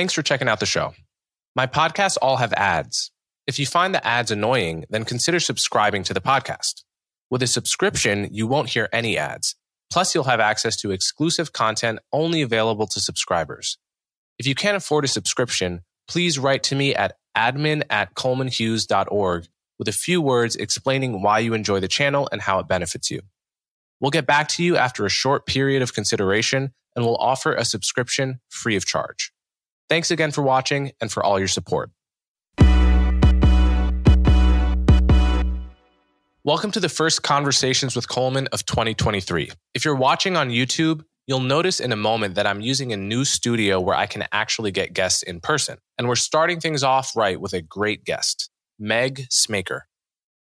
Thanks for checking out the show. My podcasts all have ads. If you find the ads annoying, then consider subscribing to the podcast. With a subscription, you won't hear any ads. Plus, you'll have access to exclusive content only available to subscribers. If you can't afford a subscription, please write to me at admin at colemanhughes.org with a few words explaining why you enjoy the channel and how it benefits you. We'll get back to you after a short period of consideration and we'll offer a subscription free of charge. Thanks again for watching and for all your support. Welcome to the first Conversations with Coleman of 2023. If you're watching on YouTube, you'll notice in a moment that I'm using a new studio where I can actually get guests in person. And we're starting things off right with a great guest, Meg Smaker.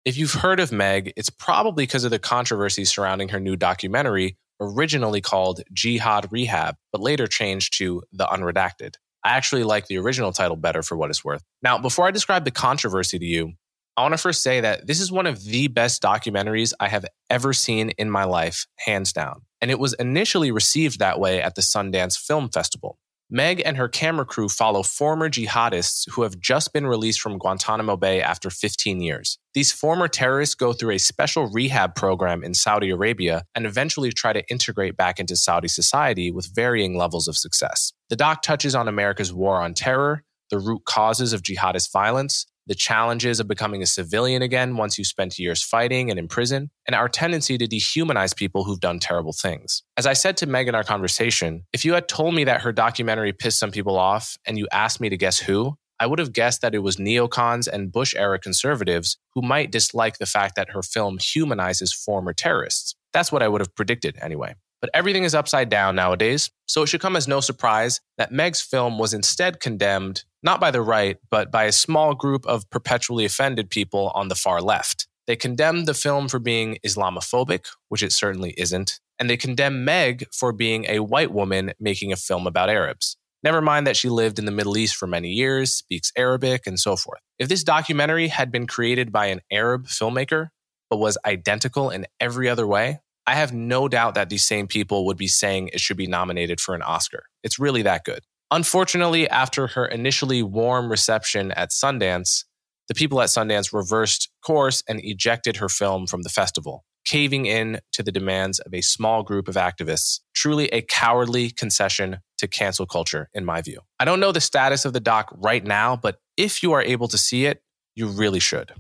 If you've heard of Meg, it's probably because of the controversy surrounding her new documentary, originally called Jihad Rehab, but later changed to The Unredacted. I actually like the original title better for what it's worth. Now, before I describe the controversy to you, I want to first say that this is one of the best documentaries I have ever seen in my life, hands down. And it was initially received that way at the Sundance Film Festival. Meg and her camera crew follow former jihadists who have just been released from Guantanamo Bay after 15 years. These former terrorists go through a special rehab program in Saudi Arabia and eventually try to integrate back into Saudi society with varying levels of success. The doc touches on America's war on terror, the root causes of jihadist violence, the challenges of becoming a civilian again once you spent years fighting and in prison, and our tendency to dehumanize people who've done terrible things. As I said to Meg in our conversation, if you had told me that her documentary pissed some people off and you asked me to guess who, I would have guessed that it was neocons and Bush era conservatives who might dislike the fact that her film humanizes former terrorists. That's what I would have predicted anyway. But everything is upside down nowadays, so it should come as no surprise that Meg's film was instead condemned not by the right, but by a small group of perpetually offended people on the far left. They condemned the film for being Islamophobic, which it certainly isn't, and they condemn Meg for being a white woman making a film about Arabs. Never mind that she lived in the Middle East for many years, speaks Arabic, and so forth. If this documentary had been created by an Arab filmmaker, but was identical in every other way, I have no doubt that these same people would be saying it should be nominated for an Oscar. It's really that good. Unfortunately, after her initially warm reception at Sundance, the people at Sundance reversed course and ejected her film from the festival, caving in to the demands of a small group of activists. Truly a cowardly concession to cancel culture, in my view. I don't know the status of the doc right now, but if you are able to see it, you really should.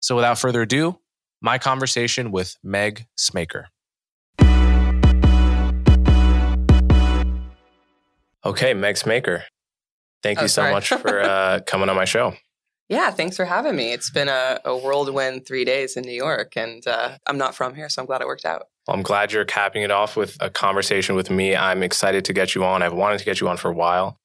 So without further ado, my conversation with Meg Smaker. Okay, Meg Smaker. Thank Oh, you so sorry. much for uh, coming on my show. Yeah, thanks for having me. It's been a, a whirlwind three days in New York, and uh, I'm not from here, so I'm glad it worked out. Well, I'm glad you're capping it off with a conversation with me. I'm excited to get you on. I've wanted to get you on for a while.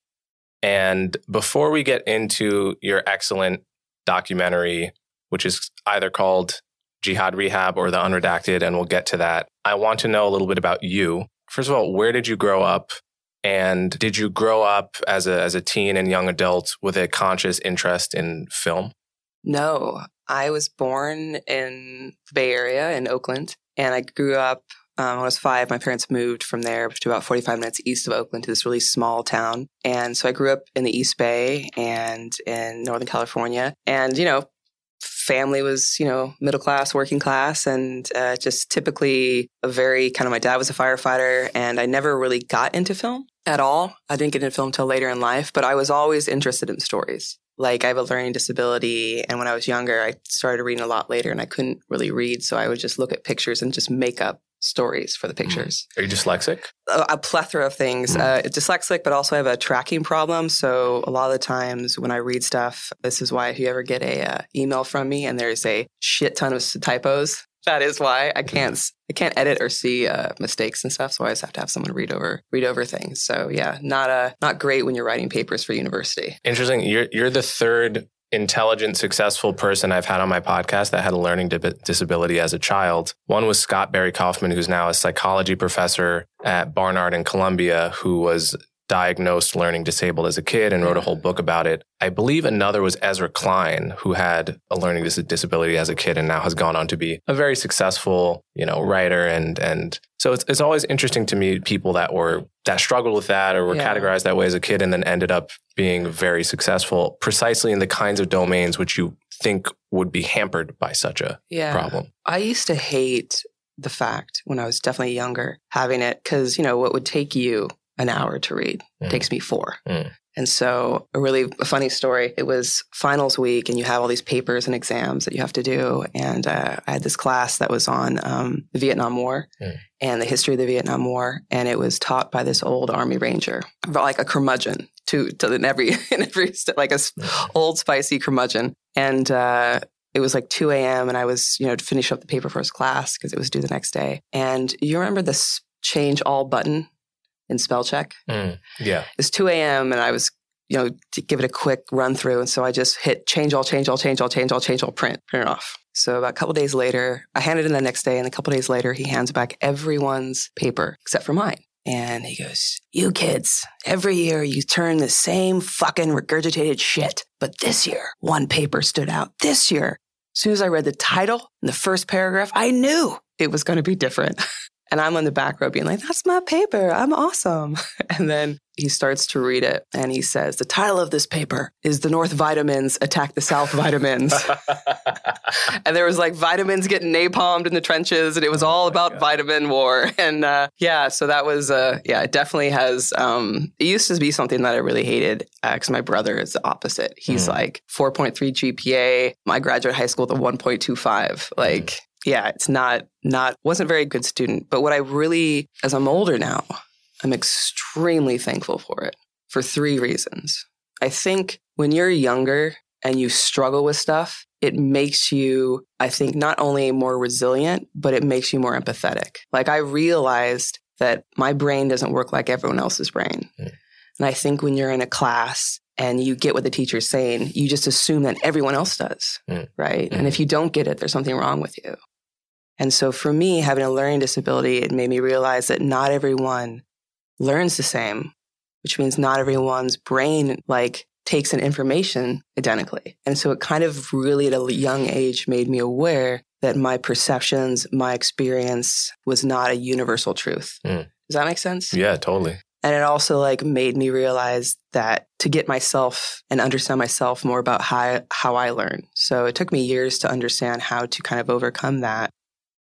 And before we get into your excellent documentary, which is either called Jihad Rehab or The Unredacted, and we'll get to that, I want to know a little bit about you. First of all, where did you grow up? And did you grow up as a, as a teen and young adult with a conscious interest in film? No, I was born in the Bay Area in Oakland, and I grew up. Um, when I was five, my parents moved from there to about 45 minutes east of Oakland to this really small town. And so I grew up in the East Bay and in Northern California. And, you know, family was, you know, middle class, working class, and uh, just typically a very kind of my dad was a firefighter, and I never really got into film at all. I didn't get into film until later in life, but I was always interested in stories. Like I have a learning disability, and when I was younger, I started reading a lot later, and I couldn't really read, so I would just look at pictures and just make up stories for the pictures Are you dyslexic? a, a plethora of things. Uh, dyslexic, but also I have a tracking problem. So a lot of the times when I read stuff, this is why if you ever get a uh, email from me and there's a shit ton of typos, that is why I can't I can't edit or see uh, mistakes and stuff. So I always have to have someone read over read over things. So yeah, not uh, not great when you're writing papers for university. Interesting. You're you're the third intelligent, successful person I've had on my podcast that had a learning di- disability as a child. One was Scott Barry Kaufman, who's now a psychology professor at Barnard and Columbia, who was diagnosed learning disabled as a kid and wrote a whole book about it. I believe another was Ezra Klein, who had a learning dis- disability as a kid and now has gone on to be a very successful, you know, writer. And and so it's it's always interesting to me people that were that struggled with that or were Yeah. categorized that way as a kid and then ended up being very successful precisely in the kinds of domains which you think would be hampered by such a Yeah. problem. I used to hate the fact when I was definitely younger having it because, you know, what would take you an hour to read Mm. takes me four. Mm. And so, a really a funny story. It was finals week, and you have all these papers and exams that you have to do. And uh, I had this class that was on um, the Vietnam War Mm. and the history of the Vietnam War, and it was taught by this old Army Ranger, like a curmudgeon, to, to in every in every step, like a s- old spicy curmudgeon. And uh, it was like 2 a.m. and I was, you know, to finish up the paper for his class because it was due the next day. And you remember this change all button in spell check? Mm. Yeah. It's 2 a.m. and I was, you know, to give it a quick run through. And so I just hit change all, change all, change all, change all, change all, print, print it off. So about a couple days later, I handed in the next day, and a couple days later, he hands back everyone's paper except for mine. And he goes, You kids, every year you turn the same fucking regurgitated shit. But this year, one paper stood out. This year, as soon as I read the title and the first paragraph, I knew it was going to be different. And I'm on the back row being like, that's my paper. I'm awesome. And then he starts to read it and he says, the title of this paper is The North Vitamins Attack the South Vitamins. and there was like vitamins getting napalmed in the trenches and it was all Oh my about vitamin war. And uh, yeah, so that was, uh, yeah, it definitely has, um, it used to be something that I really hated because my brother is the opposite. He's Mm. like 4.3 GPA. I graduated high school with a 1.25. Like, yeah, it's not, not, wasn't a very good student. But what I really, as I'm older now, I'm extremely thankful for it for three reasons. I think when you're younger and you struggle with stuff, it makes you, I think, not only more resilient, but it makes you more empathetic. Like I realized that my brain doesn't work like everyone else's brain. Mm. And I think when you're in a class and you get what the teacher's saying, you just assume that everyone else does. Mm. Right. Mhm. And if you don't get it, there's something wrong with you. And so for me, having a learning disability, it made me realize that not everyone learns the same, which means not everyone's brain like takes in information identically. And so it kind of really at a young age made me aware that my perceptions, my experience was not a universal truth. Mm. Does that make sense? yeah, totally. And it also like made me realize that to get myself and understand myself more about how how I learn. So it took me years to understand how to kind of overcome that.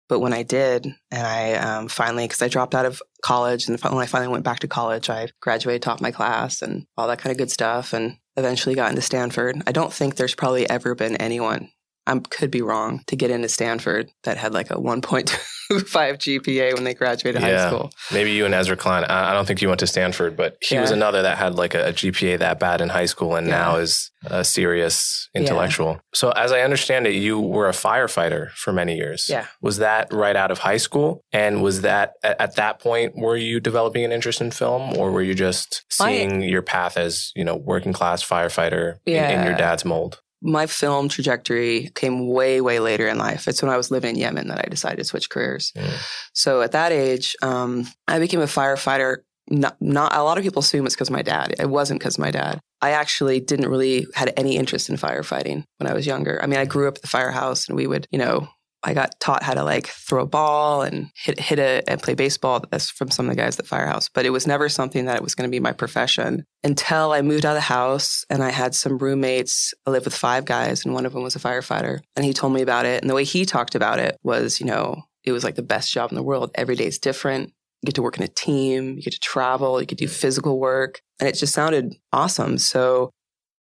But when I did, and I um, finally, because I dropped out of college, and when I finally went back to college, I graduated, taught my class, and all that kind of good stuff, and eventually got into Stanford. I don't think there's probably ever been anyone. I could be wrong to get into Stanford that had like a 1.25 GPA when they graduated high Yeah. school. Maybe you and Ezra Klein. I I don't think you went to Stanford, but he was another that had like a, GPA that bad in high school and Yeah. now is a serious Yeah. intellectual. So, as I understand it, you were a firefighter for many years. Yeah. Was that right out of high school? And was that at, at that point, were you developing an interest in film or were you just I- seeing your path as, you know, working class firefighter in, in your dad's mold? My film trajectory came way, way later in life. It's when I was living in Yemen that I decided to switch careers. Mm. So at that age, um, I became a firefighter. Not, not a lot of people assume it's because my dad. It wasn't because my dad. I actually didn't really had any interest in firefighting when I was younger. I mean, I grew up at the firehouse, and we would, you know, I got taught how to like throw a ball and hit hit it and play baseball. That's from some of the guys at Firehouse, but it was never something that it was going to be my profession until I moved out of the house and I had some roommates. I lived with five guys, and one of them was a firefighter, and he told me about it. And the way he talked about it was, you know, it was like the best job in the world. Every day is different. You get to work in a team. You get to travel. You get to do physical work, and it just sounded awesome. So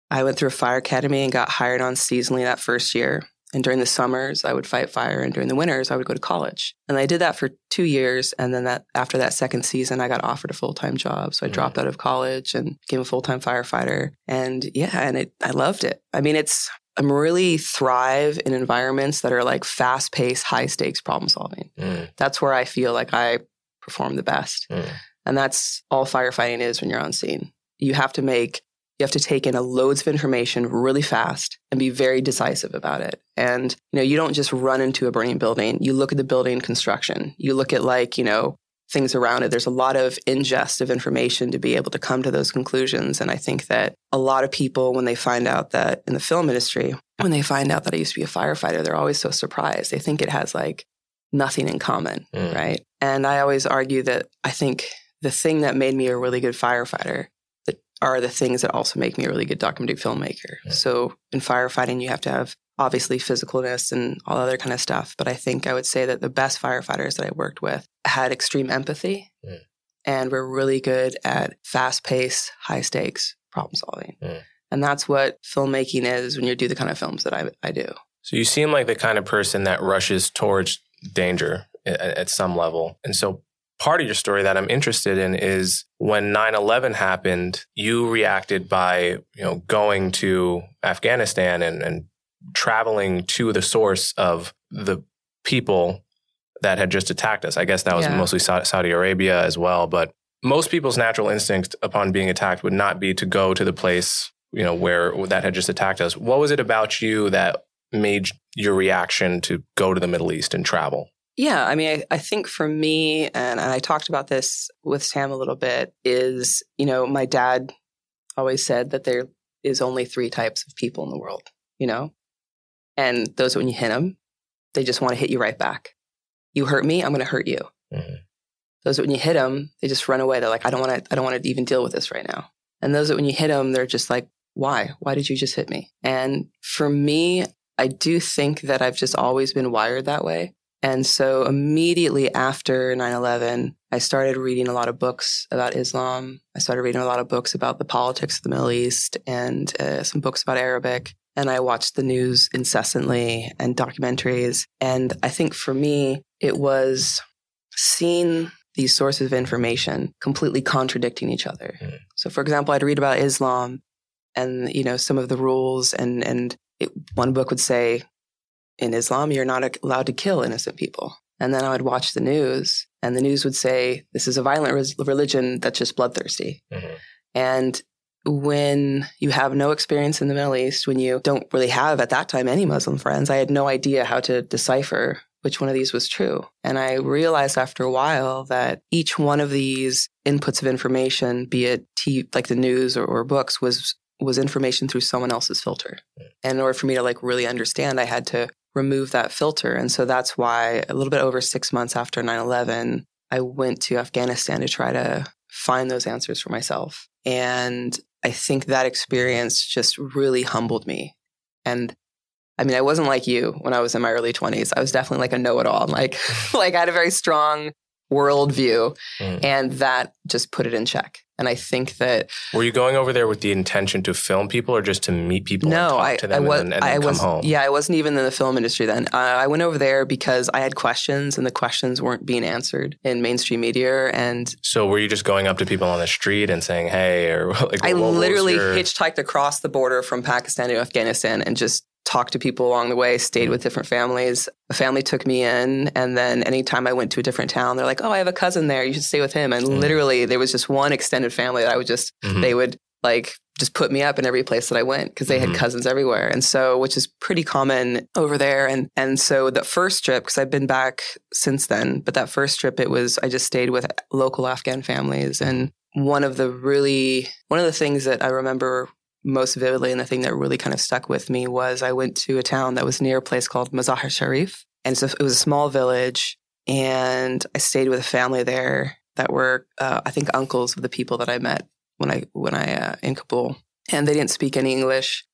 I went through a fire academy and got hired on seasonally that first year. And during the summers, I would fight fire, and during the winters, I would go to college. And I did that for two years. And then that after that second season, I got offered a full time job. So I Mhm. dropped out of college and became a full time firefighter. And yeah, and it I loved it. I mean, it's I'm really thrive in environments that are like fast paced, high stakes problem solving. Mm, That's where I feel like I perform the best. mm. And that's all firefighting is when you're on scene. You have to make, you have to take in a loads of information really fast and be very decisive about it. And, you know, you don't just run into a burning building. You look at the building construction. You look at like, you know, things around it. There's a lot of ingest of information to be able to come to those conclusions. And I think that a lot of people, when they find out that in the film industry, when they find out that I used to be a firefighter, they're always so surprised. They think it has like nothing in common, mm. right? And I always argue that I think the thing that made me a really good firefighter are the things that also make me a really good documentary filmmaker. Mm. So in firefighting, you have to have obviously physicalness and all other kind of stuff. But I think I would say that the best firefighters that I worked with had extreme empathy mm. and were really good at fast paced, high stakes problem solving. Mm. And that's what filmmaking is when you do the kind of films that I, I do. So you seem like the kind of person that rushes towards danger at, at some level. And so part of your story that I'm interested in is when 9/11 happened, you reacted by, you know, going to Afghanistan and, and traveling to the source of the people that had just attacked us. I guess that was yeah. mostly Saudi Arabia as well. But most people's natural instinct upon being attacked would not be to go to the place, you know, where that had just attacked us. What was it about you that made your reaction to go to the Middle East and travel? Yeah, I mean, I, I think for me, and, and I talked about this with Sam a little bit, is, you know, my dad always said that there is only three types of people in the world, you know? And those when you hit them, they just want to hit you right back. You hurt me, I'm going to hurt you. Mm-hmm. Those when you hit them, they just run away. They're like, I don't want to, I don't want to even deal with this right now. And those that when you hit them, they're just like, why? Why did you just hit me? And for me, I do think that I've just always been wired that way. And so immediately after 9 11, I started reading a lot of books about Islam. I started reading a lot of books about the politics of the Middle East and uh, some books about Arabic and I watched the news incessantly and documentaries. And I think for me, it was seeing these sources of information completely contradicting each other. Mm. So, for example, I'd read about Islam and you know some of the rules, and and it, one book would say, in Islam, you're not allowed to kill innocent people. And then I would watch the news, and the news would say, this is a violent religion that's just bloodthirsty. Mm-hmm. And when you have no experience in the Middle East, when you don't really have at that time any Muslim friends, I had no idea how to decipher which one of these was true. And I realized after a while that each one of these inputs of information, be it t- like the news or, or books, was was information through someone else's filter. And in order for me to like really understand, I had to remove that filter. And so that's why a little bit over six months after 9 11, I went to Afghanistan to try to find those answers for myself. And I think that experience just really humbled me. And I mean, I wasn't like you when I was in my early 20s. I was definitely like a know-it-all. Like, like I had a very strong worldview, mm. and that just put it in check. And I think that were you going over there with the intention to film people or just to meet people? No, I, I was. And then, and I was. Home? Yeah, I wasn't even in the film industry then. Uh, I went over there because I had questions, and the questions weren't being answered in mainstream media. And so, were you just going up to people on the street and saying, "Hey," or like? I literally your... hitchhiked across the border from Pakistan to Afghanistan and just talked to people along the way, stayed with different families. A family took me in, and then anytime I went to a different town, they're like, "Oh, I have a cousin there. You should stay with him." And mm. literally, there was just one extended family that I would just mm-hmm. they would like just put me up in every place that I went because they mm-hmm. had cousins everywhere. And so, which is pretty common over there. And, and so the first trip, because I've been back since then, but that first trip, it was, I just stayed with local Afghan families. And one of the really, one of the things that I remember most vividly and the thing that really kind of stuck with me was I went to a town that was near a place called Mazar Sharif. And so it was a small village. And I stayed with a family there that were, uh, I think, uncles of the people that I met when I when I uh, in Kabul. And they didn't speak any English,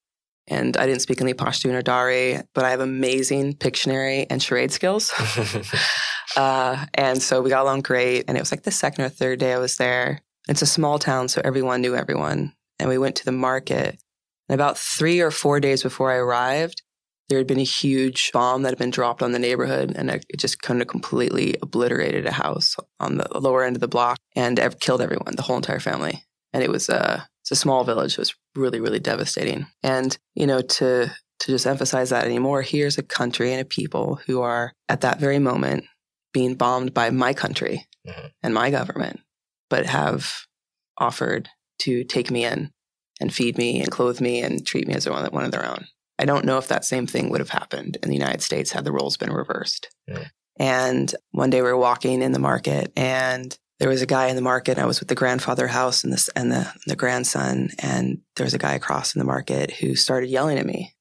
and I didn't speak any Pashtun or Dari, but I have amazing Pictionary and charade skills. uh, and so we got along great. And it was like the second or third day I was there. It's a small town, so everyone knew everyone and we went to the market. And about three or four days before I arrived, there had been a huge bomb that had been dropped on the neighborhood, and it just kind of completely obliterated a house on the lower end of the block and killed everyone, the whole entire family. And it was a it's a small village. It was really really devastating. And you know to to just emphasize that anymore, here's a country and a people who are at that very moment being bombed by my country mm-hmm. and my government, but have offered to take me in and feed me and clothe me and treat me as one, one of their own. I don't know if that same thing would have happened in the United States had the roles been reversed. Yeah. And one day we were walking in the market and there was a guy in the market. I was with the grandfather house and, this, and the, the grandson. And there was a guy across in the market who started yelling at me.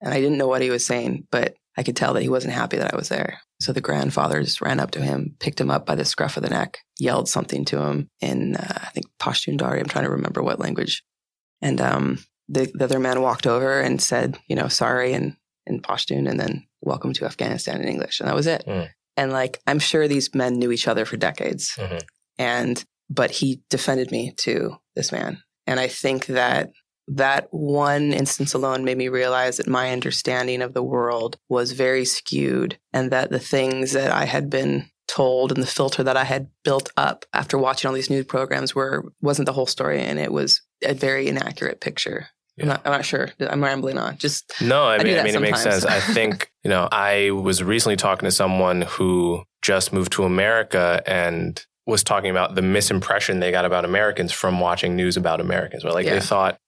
And I didn't know what he was saying, but I could tell that he wasn't happy that I was there. So the grandfather just ran up to him, picked him up by the scruff of the neck, yelled something to him in, uh, I think, Pashtun Dari. I'm trying to remember what language. And um, the, the, other man walked over and said, you know, sorry in, in Pashtun and then welcome to Afghanistan in English. And that was it. Mm. And like, I'm sure these men knew each other for decades. Mm-hmm. And, but he defended me to this man. And I think that that one instance alone made me realize that my understanding of the world was very skewed and that the things that I had been told and the filter that I had built up after watching all these news programs were wasn't the whole story and it was a very inaccurate picture. Yeah. I'm, not, I'm, not, sure. I'm rambling on. Just no. I mean, I, I mean, it makes sense. I think you know. I was recently talking to someone who just moved to America and was talking about the misimpression they got about Americans from watching news about Americans. Where like yeah. they thought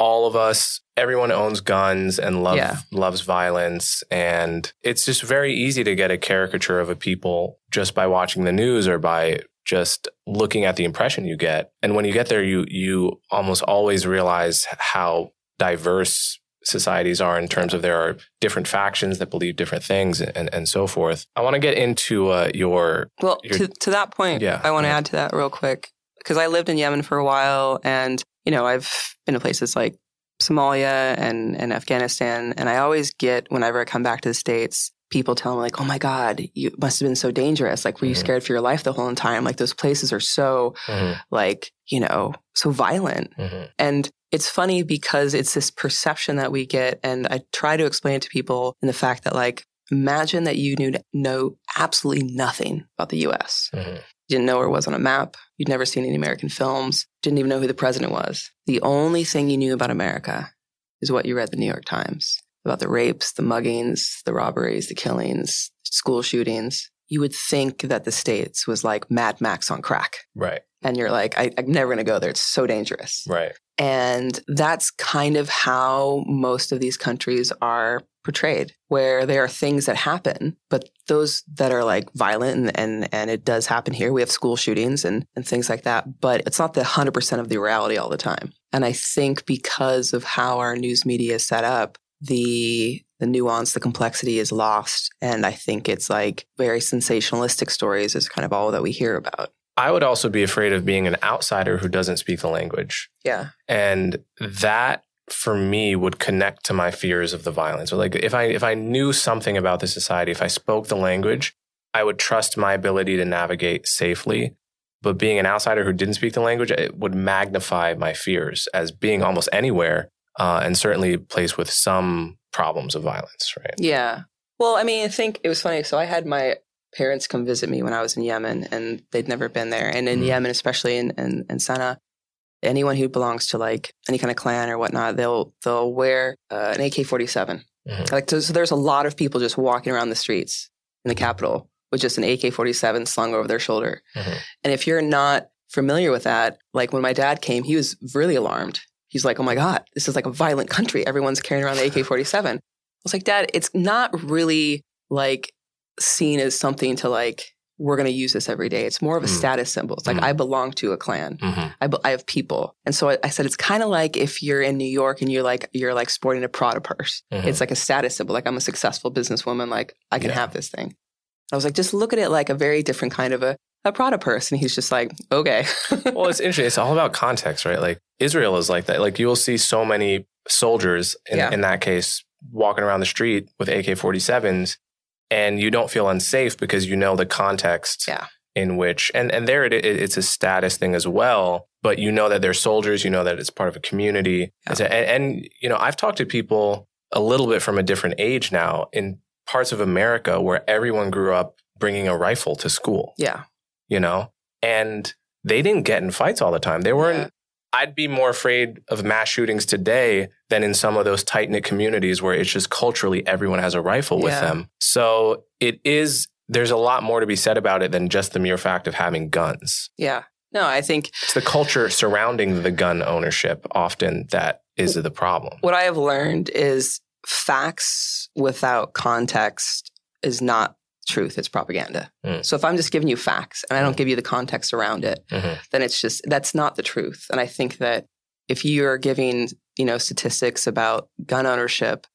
all of us, everyone owns guns and love, yeah. loves violence. And it's just very easy to get a caricature of a people just by watching the news or by just looking at the impression you get. And when you get there, you, you almost always realize how diverse societies are in terms of there are different factions that believe different things and, and so forth. I want to get into uh, your. Well, your, to, to that point, yeah, I want to yeah. add to that real quick because I lived in Yemen for a while and you know, I've been to places like Somalia and, and Afghanistan, and I always get, whenever I come back to the States, people tell me like, "Oh my God, you must have been so dangerous. Like, were you mm-hmm. scared for your life the whole time? Like, those places are so, mm-hmm. like, you know, so violent." Mm-hmm. And it's funny because it's this perception that we get, and I try to explain it to people in the fact that, like, imagine that you knew know absolutely nothing about the U.S. You didn't know where it was on a map. You'd never seen any American films. Didn't even know who the president was. The only thing you knew about America is what you read the New York Times about the rapes, the muggings, the robberies, the killings, school shootings. You would think that the States was like Mad Max on crack. Right. And you're like, I, am never going to go there. It's so dangerous. Right. And that's kind of how most of these countries are portrayed, where there are things that happen, but those that are like violent and, and, and it does happen here. We have school shootings and, and things like that, but it's not the 100% of the reality all the time. And I think because of how our news media is set up, the the nuance, the complexity is lost. And I think it's like very sensationalistic stories is kind of all that we hear about. I would also be afraid of being an outsider who doesn't speak the language. Yeah. And that for me would connect to my fears of the violence. Or like if I if I knew something about the society, if I spoke the language, I would trust my ability to navigate safely. But being an outsider who didn't speak the language, it would magnify my fears as being almost anywhere, uh, and certainly a place with some problems of violence. Right? Yeah. Well, I mean, I think it was funny. So I had my parents come visit me when I was in Yemen, and they'd never been there. And in mm-hmm. Yemen, especially in, in, in Sana'a, anyone who belongs to like any kind of clan or whatnot, they'll they'll wear uh, an AK forty seven. Mm-hmm. Like so, so, there's a lot of people just walking around the streets in the capital with just an AK forty seven slung over their shoulder. Mm-hmm. And if you're not familiar with that, like when my dad came, he was really alarmed. He's like, "Oh my god, this is like a violent country. Everyone's carrying around the AK forty seven." I was like, "Dad, it's not really like seen as something to like we're going to use this every day. It's more of a mm. status symbol. It's like mm. I belong to a clan. Mm-hmm. I, be- I have people, and so I, I said it's kind of like if you're in New York and you're like you're like sporting a Prada purse. Mm-hmm. It's like a status symbol. Like I'm a successful businesswoman. Like I can yeah. have this thing. I was like, just look at it like a very different kind of a a Prada purse, and he's just like, okay. well, it's interesting. It's all about context, right? Like Israel is like that. Like you will see so many soldiers in, yeah. in that case walking around the street with AK 47s and you don't feel unsafe because you know the context yeah. in which and and there it, it, it's a status thing as well but you know that they're soldiers you know that it's part of a community yeah. and, and, you know i've talked to people a little bit from a different age now in parts of america where everyone grew up bringing a rifle to school yeah you know and they didn't get in fights all the time they weren't yeah. I'd be more afraid of mass shootings today than in some of those tight knit communities where it's just culturally everyone has a rifle with yeah. them. So it is, there's a lot more to be said about it than just the mere fact of having guns. Yeah. No, I think it's the culture surrounding the gun ownership often that is the problem. What I have learned is facts without context is not truth, it's propaganda. Mm. So if I'm just giving you facts and I don't give you the context around it, Mhm. then it's just that's not the truth. And I think that if you're giving, you know, statistics about gun ownership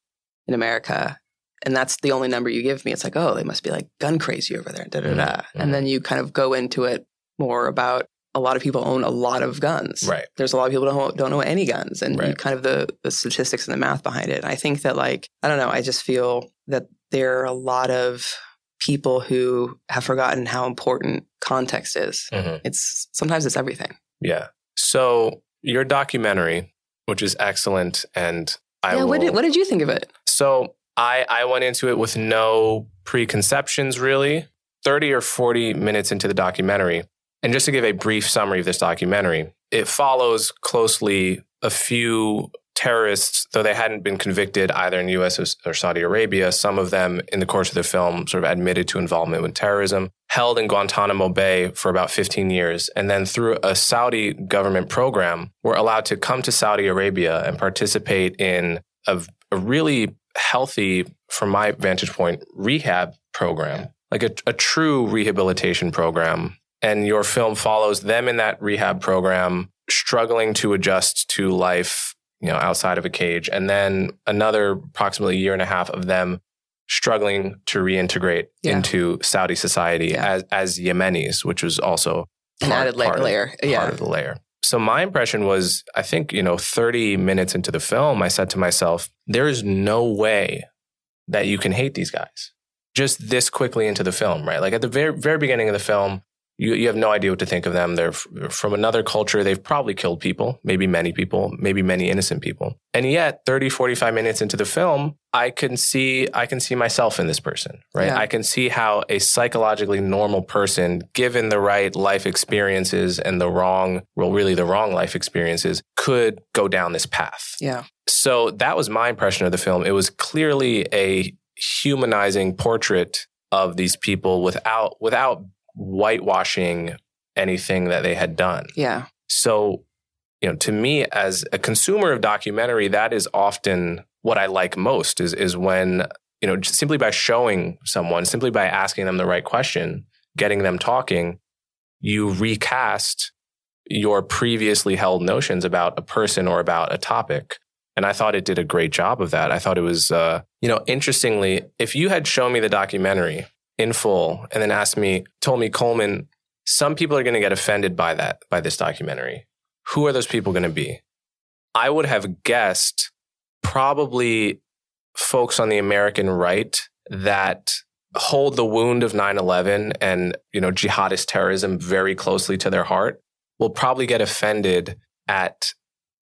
in America, and that's the only number you give me, it's like, oh, they must be like gun crazy over there, da da da. Mhm. And then you kind of go into it more about a lot of people own a lot of guns. Right. There's a lot of people don't don't know any guns, and Right. kind of the the statistics and the math behind it. And I think that like I don't know, I just feel that there are a lot of people who have forgotten how important context is. Mhm. It's sometimes it's everything. Yeah. So your documentary, which is excellent, and I yeah. will. What did what did you think of it? So I I went into it with no preconceptions really. 30 or 40 minutes into the documentary. And just to give a brief summary of this documentary, it follows closely a few terrorists, though they hadn't been convicted either in the US or- Saudi Arabia. Some of them in the course of the film sort of admitted to involvement with terrorism, held in Guantanamo Bay for about 15 years. And then through a Saudi government program, were allowed to come to Saudi Arabia and participate in a, a really healthy, from my vantage point, rehab program, like a, a true rehabilitation program. And your film follows them in that rehab program, struggling to adjust to life, you know, outside of a cage. And then another approximately year and a half of them struggling to reintegrate Yeah. into Saudi society Yeah. as, as Yemenis, which was also An part- added layer. part of- layer. part of the layer. So my impression was, I think, you know, 30 minutes into the film, I said to myself, there is no way that you can hate these guys just this quickly into the film, right? Like at the very, very beginning of the film, you, you have no idea what to think of them. They're f- from another culture. They've probably killed people, maybe many people, maybe many innocent people. And yet 30, 45 minutes into the film, I can see, I can see myself in this person, right? Yeah. I can see how a psychologically normal person, given the right life experiences and the wrong, well, really the wrong life experiences could go down this path. Yeah. So that was my impression of the film. It was clearly a humanizing portrait of these people without without whitewashing anything that they had done. Yeah. So, you know, to me as a consumer of documentary, that is often what I like most is is when, you know, just simply by showing someone, simply by asking them the right question, getting them talking, you recast your previously held notions about a person or about a topic. And I thought it did a great job of that. I thought it was, uh, you know, interestingly, if you had shown me the documentary in full and then asked me, told me, Coleman, some people are going to get offended by that, by this documentary. Who are those people going to be? I would have guessed probably folks on the American right that hold the wound of 9-11 and, you know, jihadist terrorism very closely to their heart will probably get offended at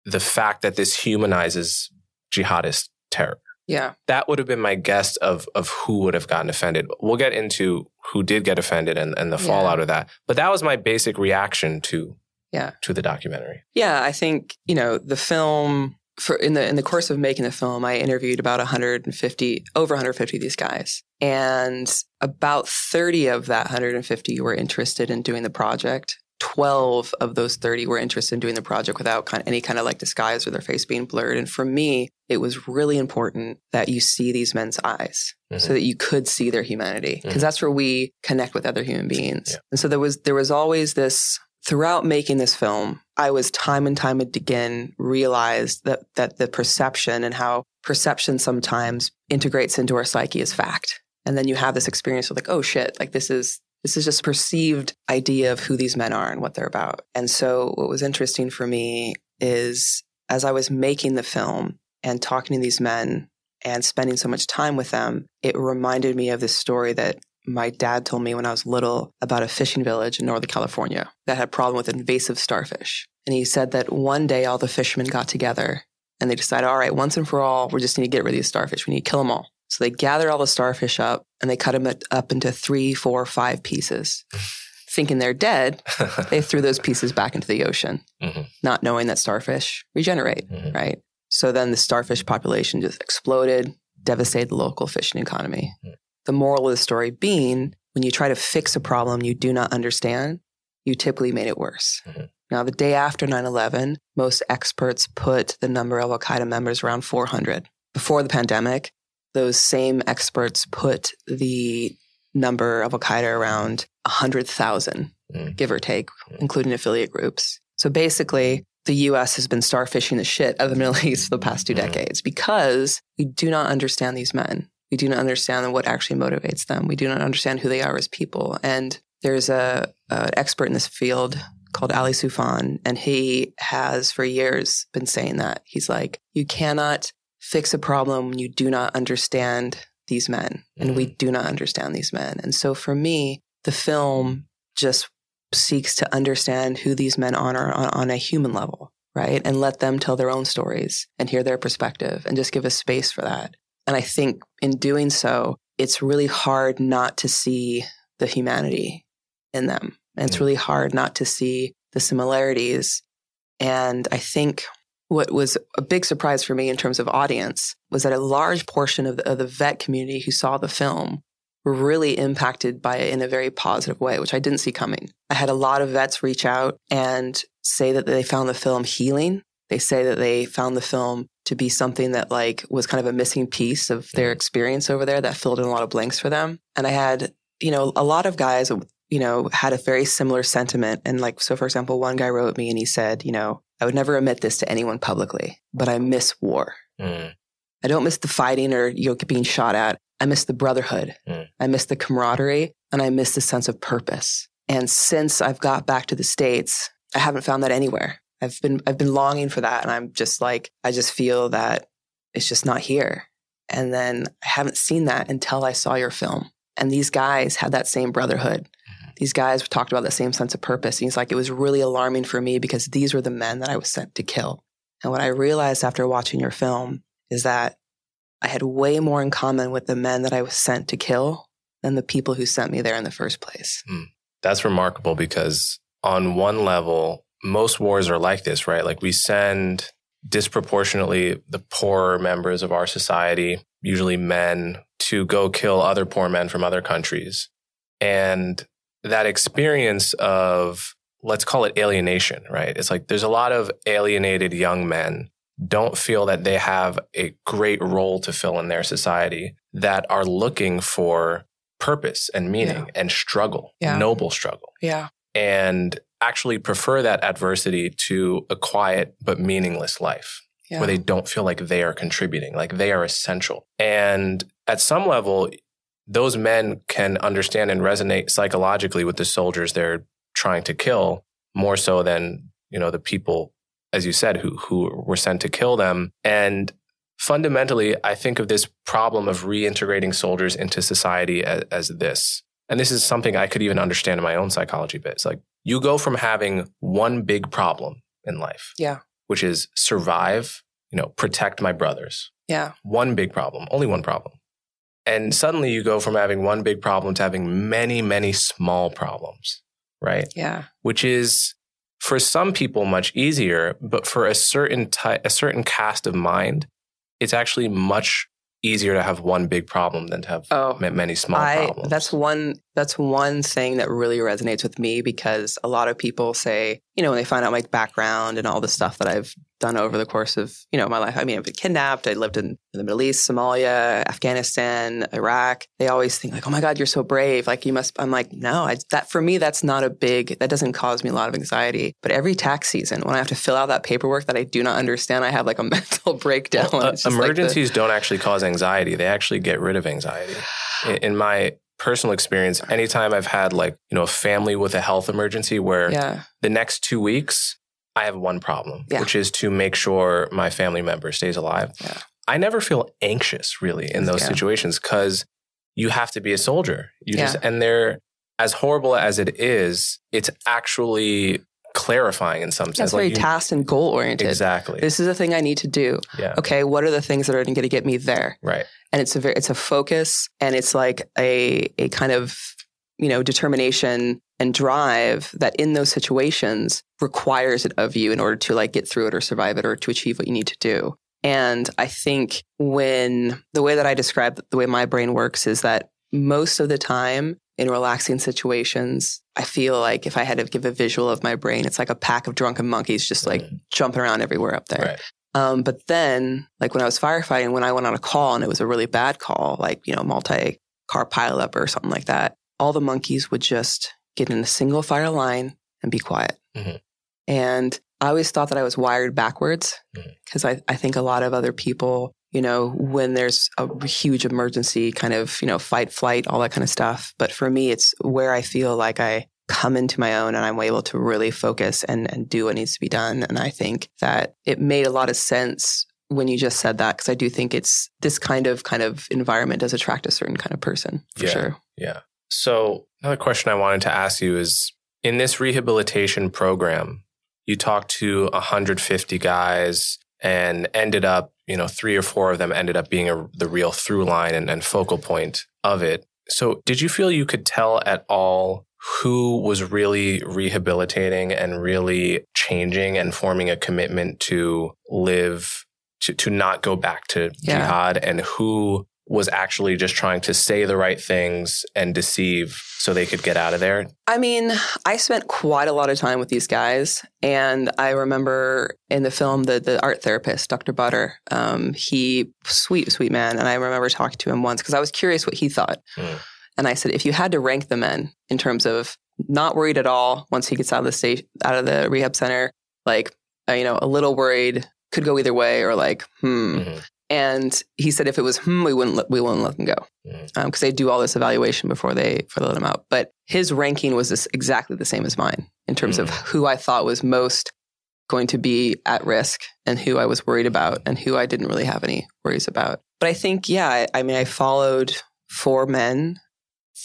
the fact that this humanizes jihadist terror. Yeah. That would have been my guess of of who would have gotten offended. We'll get into who did get offended and, and the Yeah. fallout of that. But that was my basic reaction to Yeah. to the documentary. Yeah, I think you know the film. For in the in the course of making the film, I interviewed about 150, over 150 of these guys, and about 30 of that 150 were interested in doing the project. 12 of those 30 were interested in doing the project without kind of any kind of like disguise or their face being blurred. And for me, it was really important that you see these men's eyes Mhm. so that you could see their humanity because Mhm. that's where we connect with other human beings. Yeah. And so there was there was always this throughout making this film, I was time and time again realized that that the perception and how perception sometimes integrates into our psyche is fact. And then you have this experience of like, oh shit, like this is this is just perceived idea of who these men are and what they're about. And so what was interesting for me is as I was making the film and talking to these men and spending so much time with them, it reminded me of this story that my dad told me when I was little about a fishing village in Northern California that had a problem with invasive starfish. And he said that one day all the fishermen got together and they decided, all right, once and for all, we just need to get rid of these starfish. We need to kill them all. So they gathered all the starfish up and they cut them up into three, four, five pieces. Thinking they're dead, they threw those pieces back into the ocean, Mhm. not knowing that starfish regenerate, Mhm. right? So then the starfish population just exploded, devastated the local fishing economy. Mhm. The moral of the story being when you try to fix a problem you do not understand, you typically made it worse. Mhm. Now, the day after 9 11, most experts put the number of Al Qaeda members around 400. Before the pandemic, those same experts put the number of Al Qaeda around 100,000, Mm. give or take, Mm. including affiliate groups. So basically, the US has been starfishing the shit out of the Middle East for the past two Mm. decades because we do not understand these men. We do not understand what actually motivates them. We do not understand who they are as people. And there's a an expert in this field called Ali Soufan, and he has for years been saying that. He's like, you cannot fix a problem when you do not understand these men. And we do not understand these men. And so for me, the film just seeks to understand who these men are on, on a human level, right? And let them tell their own stories and hear their perspective and just give a space for that. And I think in doing so, it's really hard not to see the humanity in them. And it's Mm. really hard not to see the similarities. And I think what was a big surprise for me in terms of audience was that a large portion of the, of the vet community who saw the film were really impacted by it in a very positive way, which I didn't see coming. I had a lot of vets reach out and say that they found the film healing. They say that they found the film to be something that like was kind of a missing piece of their Mhm. experience over there that filled in a lot of blanks for them. And I had, you know, a lot of guys, you know, had a very similar sentiment. And like, so for example, one guy wrote me and he said, you know, I would never admit this to anyone publicly, but I miss war. Mm. I don't miss the fighting or you know being shot at. I miss the brotherhood. Mm. I miss the camaraderie and I miss the sense of purpose. And since I've got back to the states, I haven't found that anywhere. I've been I've been longing for that and I'm just like I just feel that it's just not here. And then I haven't seen that until I saw your film. And these guys had that same brotherhood. These guys talked about the same sense of purpose. And he's like, it was really alarming for me because these were the men that I was sent to kill. And what I realized after watching your film is that I had way more in common with the men that I was sent to kill than the people who sent me there in the first place. Hmm. That's remarkable because on one level, most wars are like this, right? Like we send disproportionately the poorer members of our society, usually men, to go kill other poor men from other countries. And that experience of, let's call it alienation, right? It's like there's a lot of alienated young men don't feel that they have a great role to fill in their society that are looking for purpose and meaning and struggle, Yeah. noble struggle, Yeah. and actually prefer that adversity to a quiet but meaningless life Yeah. where they don't feel like they are contributing, like they are essential. And at some level, those men can understand and resonate psychologically with the soldiers they're trying to kill more so than, you know, the people, as you said, who, who were sent to kill them. And fundamentally, I think of this problem of reintegrating soldiers into society as, as this. And this is something I could even understand in my own psychology bit. It's like you go from having one big problem in life, Yeah. which is survive, you know, protect my brothers. Yeah. One big problem, only one problem. And suddenly you go from having one big problem to having many, many small problems, right? Yeah. Which is for some people much easier, but for a certain type, a certain cast of mind, it's actually much easier to have one big problem than to have Oh, many small I problems. that's one that's one thing that really resonates with me because a lot of people say, you know, when they find out my background and all the stuff that I've done over the course of, you know, my life. I mean, I've been kidnapped, I lived in the Middle East, Somalia, Afghanistan, Iraq. They always think like, "Oh my god, you're so brave." Like you must I'm like, "No, I, that for me that's not a big that doesn't cause me a lot of anxiety." But every tax season when I have to fill out that paperwork that I do not understand, I have like a mental breakdown. Well, uh, just like the- emergencies don't actually cause anxiety; they actually get rid of anxiety. In, in my personal experience, anytime I've had like you know a family with a health emergency where yeah. the next two weeks I have one problem, Yeah. which is to make sure my family member stays alive. Yeah. I never feel anxious really in those situations because you have to be a soldier. You just and they're as horrible as it is, it's actually clarifying in some sense. That's Like very you- task and goal oriented. exactly. This is a thing I need to do. yeah. Okay, what are the things that are going to get me there? Right. And it's a very, it's a focus, and it's like a a kind of you know determination and drive that in those situations requires it of you in order to like get through it or survive it or to achieve what you need to do. And I think when the way that I describe the way my brain works is that most of the time in relaxing situations, I feel like if I had to give a visual of my brain, it's like a pack of drunken monkeys just like Mhm. jumping around everywhere up there. Right. Um, but then, like when I was firefighting, when I went on a call and it was a really bad call, like, you know, multi car pileup or something like that, all the monkeys would just get in a single fire line and be quiet. Mm-hmm. And I always thought that I was wired backwards because mm-hmm. I, I think a lot of other people, you know, when there's a huge emergency, kind of, you know, fight, flight, all that kind of stuff. But for me, it's where I feel like I come into my own and I'm able to really focus and, and do what needs to be done. And I think that it made a lot of sense when you just said that because I do think it's this kind of kind of environment does attract a certain kind of person for yeah, sure. Yeah. So another question I wanted to ask you is in this rehabilitation program, you talked to 150 guys and ended up, you know, three or four of them ended up being a, the real through line and, and focal point of it. So did you feel you could tell at all who was really rehabilitating and really changing and forming a commitment to live to, to not go back to yeah. jihad and who was actually just trying to say the right things and deceive so they could get out of there? I mean, I spent quite a lot of time with these guys. And I remember in the film, the, the art therapist, Dr. Butter, um, he, sweet, sweet man. And I remember talking to him once because I was curious what he thought. Mm. And I said, if you had to rank the men in terms of not worried at all once he gets out of the state, out of the rehab center, like, uh, you know, a little worried, could go either way, or like, hmm. Mm-hmm. And he said if it was hmm, we wouldn't let, we wouldn't let them go because mm. um, they do all this evaluation before they before they let them out. But his ranking was this, exactly the same as mine in terms mm. of who I thought was most going to be at risk and who I was worried about and who I didn't really have any worries about. But I think yeah, I, I mean I followed four men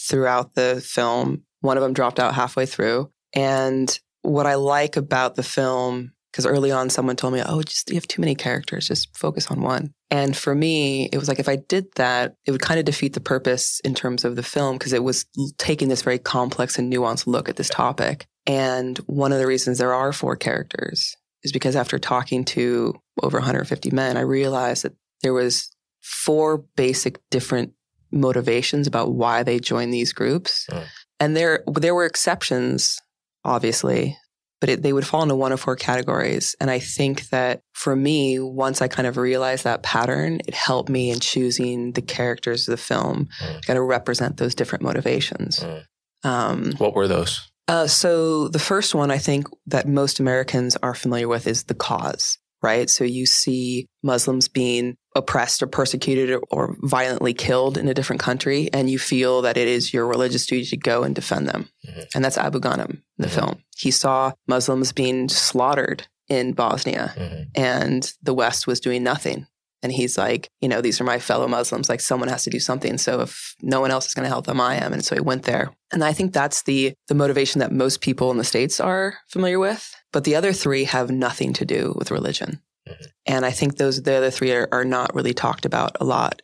throughout the film. One of them dropped out halfway through, and what I like about the film because early on someone told me, "Oh, just you have too many characters. Just focus on one." And for me, it was like if I did that, it would kind of defeat the purpose in terms of the film because it was taking this very complex and nuanced look at this topic. And one of the reasons there are four characters is because after talking to over 150 men, I realized that there was four basic different motivations about why they joined these groups. Mm. And there there were exceptions obviously but it, they would fall into one of four categories. And I think that for me, once I kind of realized that pattern, it helped me in choosing the characters of the film mm. to kind of represent those different motivations. Mm. Um, what were those? Uh, so the first one I think that most Americans are familiar with is the cause right? So you see Muslims being oppressed or persecuted or violently killed in a different country, and you feel that it is your religious duty to go and defend them. Mm-hmm. And that's Abu Ghanim in the mm-hmm. film. He saw Muslims being slaughtered in Bosnia, mm-hmm. and the West was doing nothing. And he's like, you know, these are my fellow Muslims. Like someone has to do something. So if no one else is going to help them, I am. And so he went there. And I think that's the the motivation that most people in the states are familiar with. But the other three have nothing to do with religion. Mm-hmm. And I think those the other three are, are, not really talked about a lot.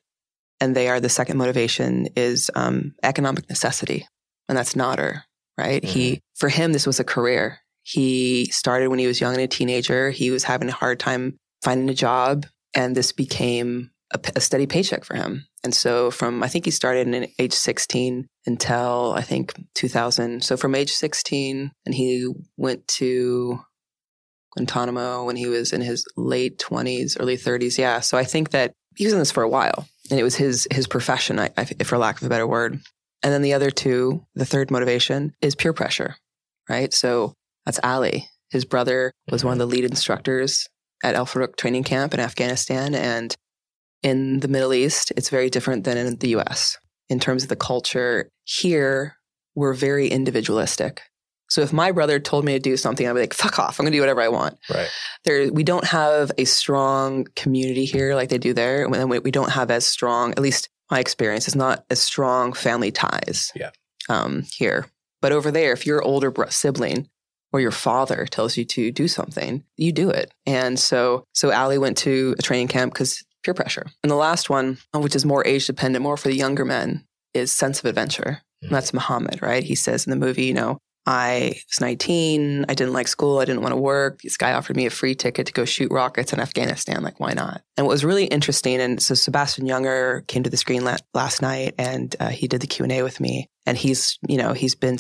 And they are the second motivation is um, economic necessity, and that's Nader, right? Mm-hmm. He for him this was a career. He started when he was young and a teenager. He was having a hard time finding a job, and this became a, a steady paycheck for him. And so from I think he started in age 16 until I think 2000. So from age 16 and he went to Guantanamo when he was in his late 20s, early 30s. Yeah. So I think that he was in this for a while and it was his his profession, I, I, for lack of a better word. And then the other two, the third motivation is peer pressure, right? So that's Ali. His brother was one of the lead instructors at Al Farouk training camp in Afghanistan. And in the Middle East, it's very different than in the US in terms of the culture. Here, we're very individualistic. So if my brother told me to do something, I'd be like, fuck off. I'm going to do whatever I want. Right. There, we don't have a strong community here like they do there. And we we don't have as strong, at least my experience is not as strong family ties yeah. um, here. But over there, if your older sibling or your father tells you to do something, you do it. And so, so Ali went to a training camp because peer pressure. And the last one, which is more age dependent, more for the younger men, is sense of adventure. Mm-hmm. That's Muhammad, right? He says in the movie, you know, I was 19. I didn't like school. I didn't want to work. This guy offered me a free ticket to go shoot rockets in Afghanistan. Like, why not? And what was really interesting, and so Sebastian Junger came to the screen la- last night, and uh, he did the Q and A with me. And he's, you know, he's been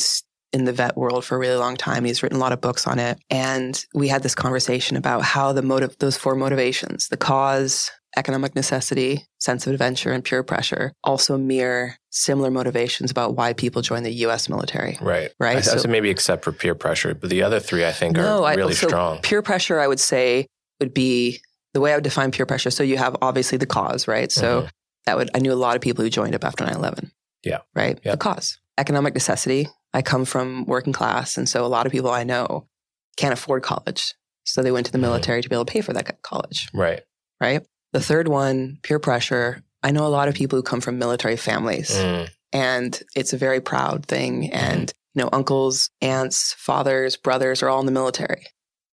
in the vet world for a really long time. He's written a lot of books on it. And we had this conversation about how the motive, those four motivations, the cause, economic necessity, sense of adventure, and peer pressure also mirror similar motivations about why people join the U.S. military. Right. Right. I, so, so maybe except for peer pressure, but the other three I think no, are really I, so strong. Peer pressure, I would say, would be the way I would define peer pressure. So you have obviously the cause, right? So mm-hmm. that would I knew a lot of people who joined up after 9-11. Yeah. Right. Yep. The cause. Economic necessity. I come from working class, and so a lot of people I know can't afford college. So they went to the military to be able to pay for that college. Right. Right. The third one, peer pressure. I know a lot of people who come from military families, mm. and it's a very proud thing. And mm. you know, uncles, aunts, fathers, brothers are all in the military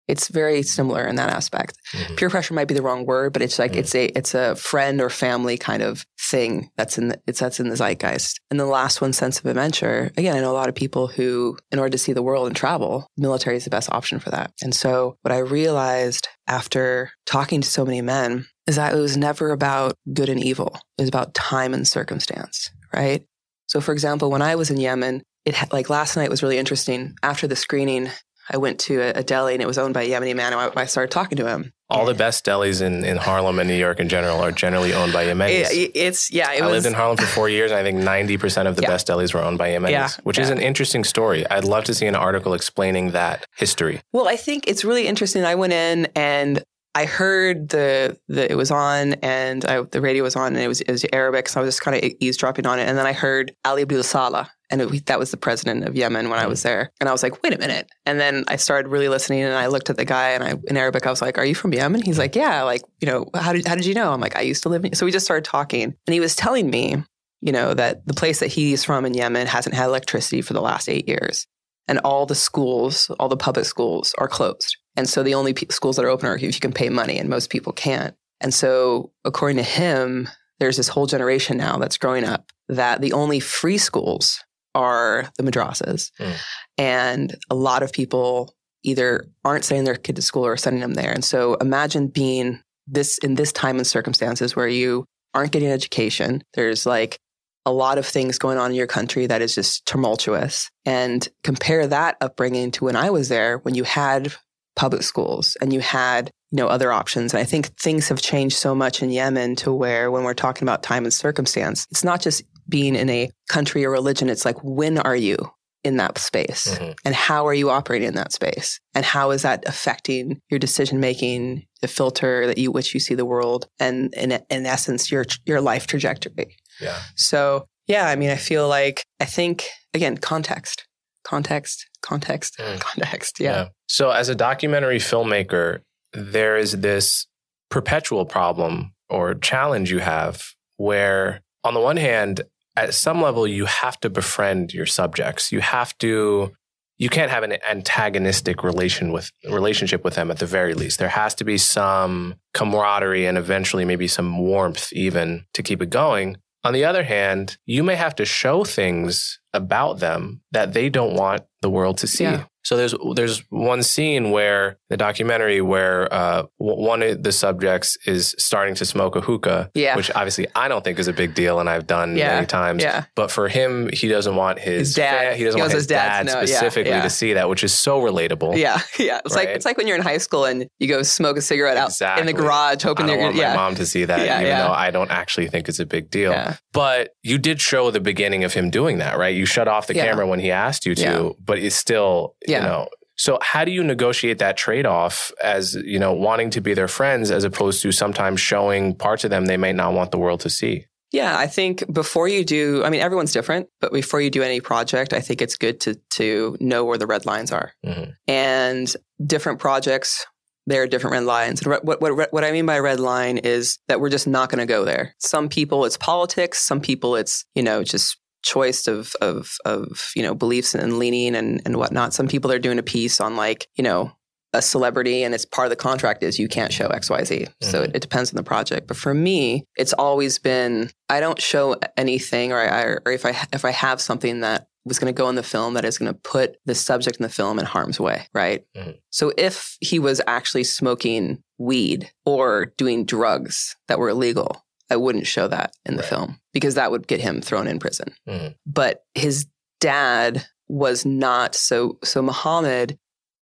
it's very similar in that aspect. Mm-hmm. Peer pressure might be the wrong word, but it's like mm-hmm. it's a it's a friend or family kind of thing that's in the, it's that's in the zeitgeist. And the last one, sense of adventure. Again, I know a lot of people who, in order to see the world and travel, military is the best option for that. And so, what I realized after talking to so many men is that it was never about good and evil. It was about time and circumstance, right? So, for example, when I was in Yemen, it like last night was really interesting. After the screening, I went to a, a deli and it was owned by a Yemeni man. And I, I started talking to him. All the best delis in, in Harlem and New York in general are generally owned by Yemenis. It, it's yeah. It I was, lived in Harlem for four years, and I think ninety percent of the yeah. best delis were owned by Yemenis, yeah. which yeah. is an interesting story. I'd love to see an article explaining that history. Well, I think it's really interesting. I went in and I heard the the it was on and I, the radio was on and it was it was Arabic, so I was just kind of eavesdropping on it. And then I heard Ali Abdullah Saleh, and it, that was the president of Yemen when I was mm. there. And I was like, wait a minute. And then I started really listening and I looked at the guy and I, in Arabic, I was like, are you from Yemen? He's like, yeah. Like, you know, how did, how did you know? I'm like, I used to live in, so we just started talking and he was telling me, you know, that the place that he's from in Yemen hasn't had electricity for the last eight years. And all the schools, all the public schools are closed. And so the only p- schools that are open are if you can pay money and most people can't. And so according to him, there's this whole generation now that's growing up that the only free schools are the madrasas. Mm. And a lot of people either aren't sending their kid to school or sending them there. And so imagine being this in this time and circumstances where you aren't getting education. There's like a lot of things going on in your country that is just tumultuous. And compare that upbringing to when I was there, when you had public schools and you had you know other options and i think things have changed so much in yemen to where when we're talking about time and circumstance it's not just being in a country or religion, it's like, when are you in that space? Mm-hmm. And how are you operating in that space? And how is that affecting your decision making, the filter that you which you see the world, and in, in essence, your your life trajectory? Yeah. So yeah, I mean, I feel like I think again, context, context, context, mm. context. Yeah. yeah. So as a documentary filmmaker, there is this perpetual problem or challenge you have where on the one hand, at some level you have to befriend your subjects. You have to you can't have an antagonistic relation with relationship with them at the very least. There has to be some camaraderie and eventually maybe some warmth even to keep it going. On the other hand, you may have to show things about them that they don't want the world to see. Yeah. So there's there's one scene where the documentary where uh, one of the subjects is starting to smoke a hookah, yeah. which obviously I don't think is a big deal, and I've done yeah. many times. Yeah. But for him, he doesn't want his, his dad. Fa- he doesn't he want his, dad, specifically to see that, which is so relatable. Yeah, yeah. It's right? like it's like when you're in high school and you go smoke a cigarette out exactly. in the garage, hoping I don't want my mom to see that, even though I don't actually think it's a big deal. But you did show the beginning of him doing that, right? You shut off the camera when he asked you to, but it's still, you know so how do you negotiate that trade-off as, you know, wanting to be their friends as opposed to sometimes showing parts of them they may not want the world to see? Yeah, I think before you do, I mean, everyone's different, but before you do any project, I think it's good to to know where the red lines are. Mm-hmm. And different projects, there are different red lines. And what, what, what I mean by red line is that we're just not going to go there. Some people, it's politics. Some people, it's, you know, just choice of of of you know beliefs and leaning and and whatnot. Some people are doing a piece on like you know a celebrity and it's part of the contract is you can't show xyz mm-hmm. so it, it, depends on the project but for me it's always been i don't show anything or, I, or if i if i have something that was going to go in the film that is going to put the subject in the film in harm's way right mm-hmm. so if he was actually smoking weed or doing drugs that were illegal I wouldn't show that in the right. film because that would get him thrown in prison. Mm. But his dad was not so so Muhammad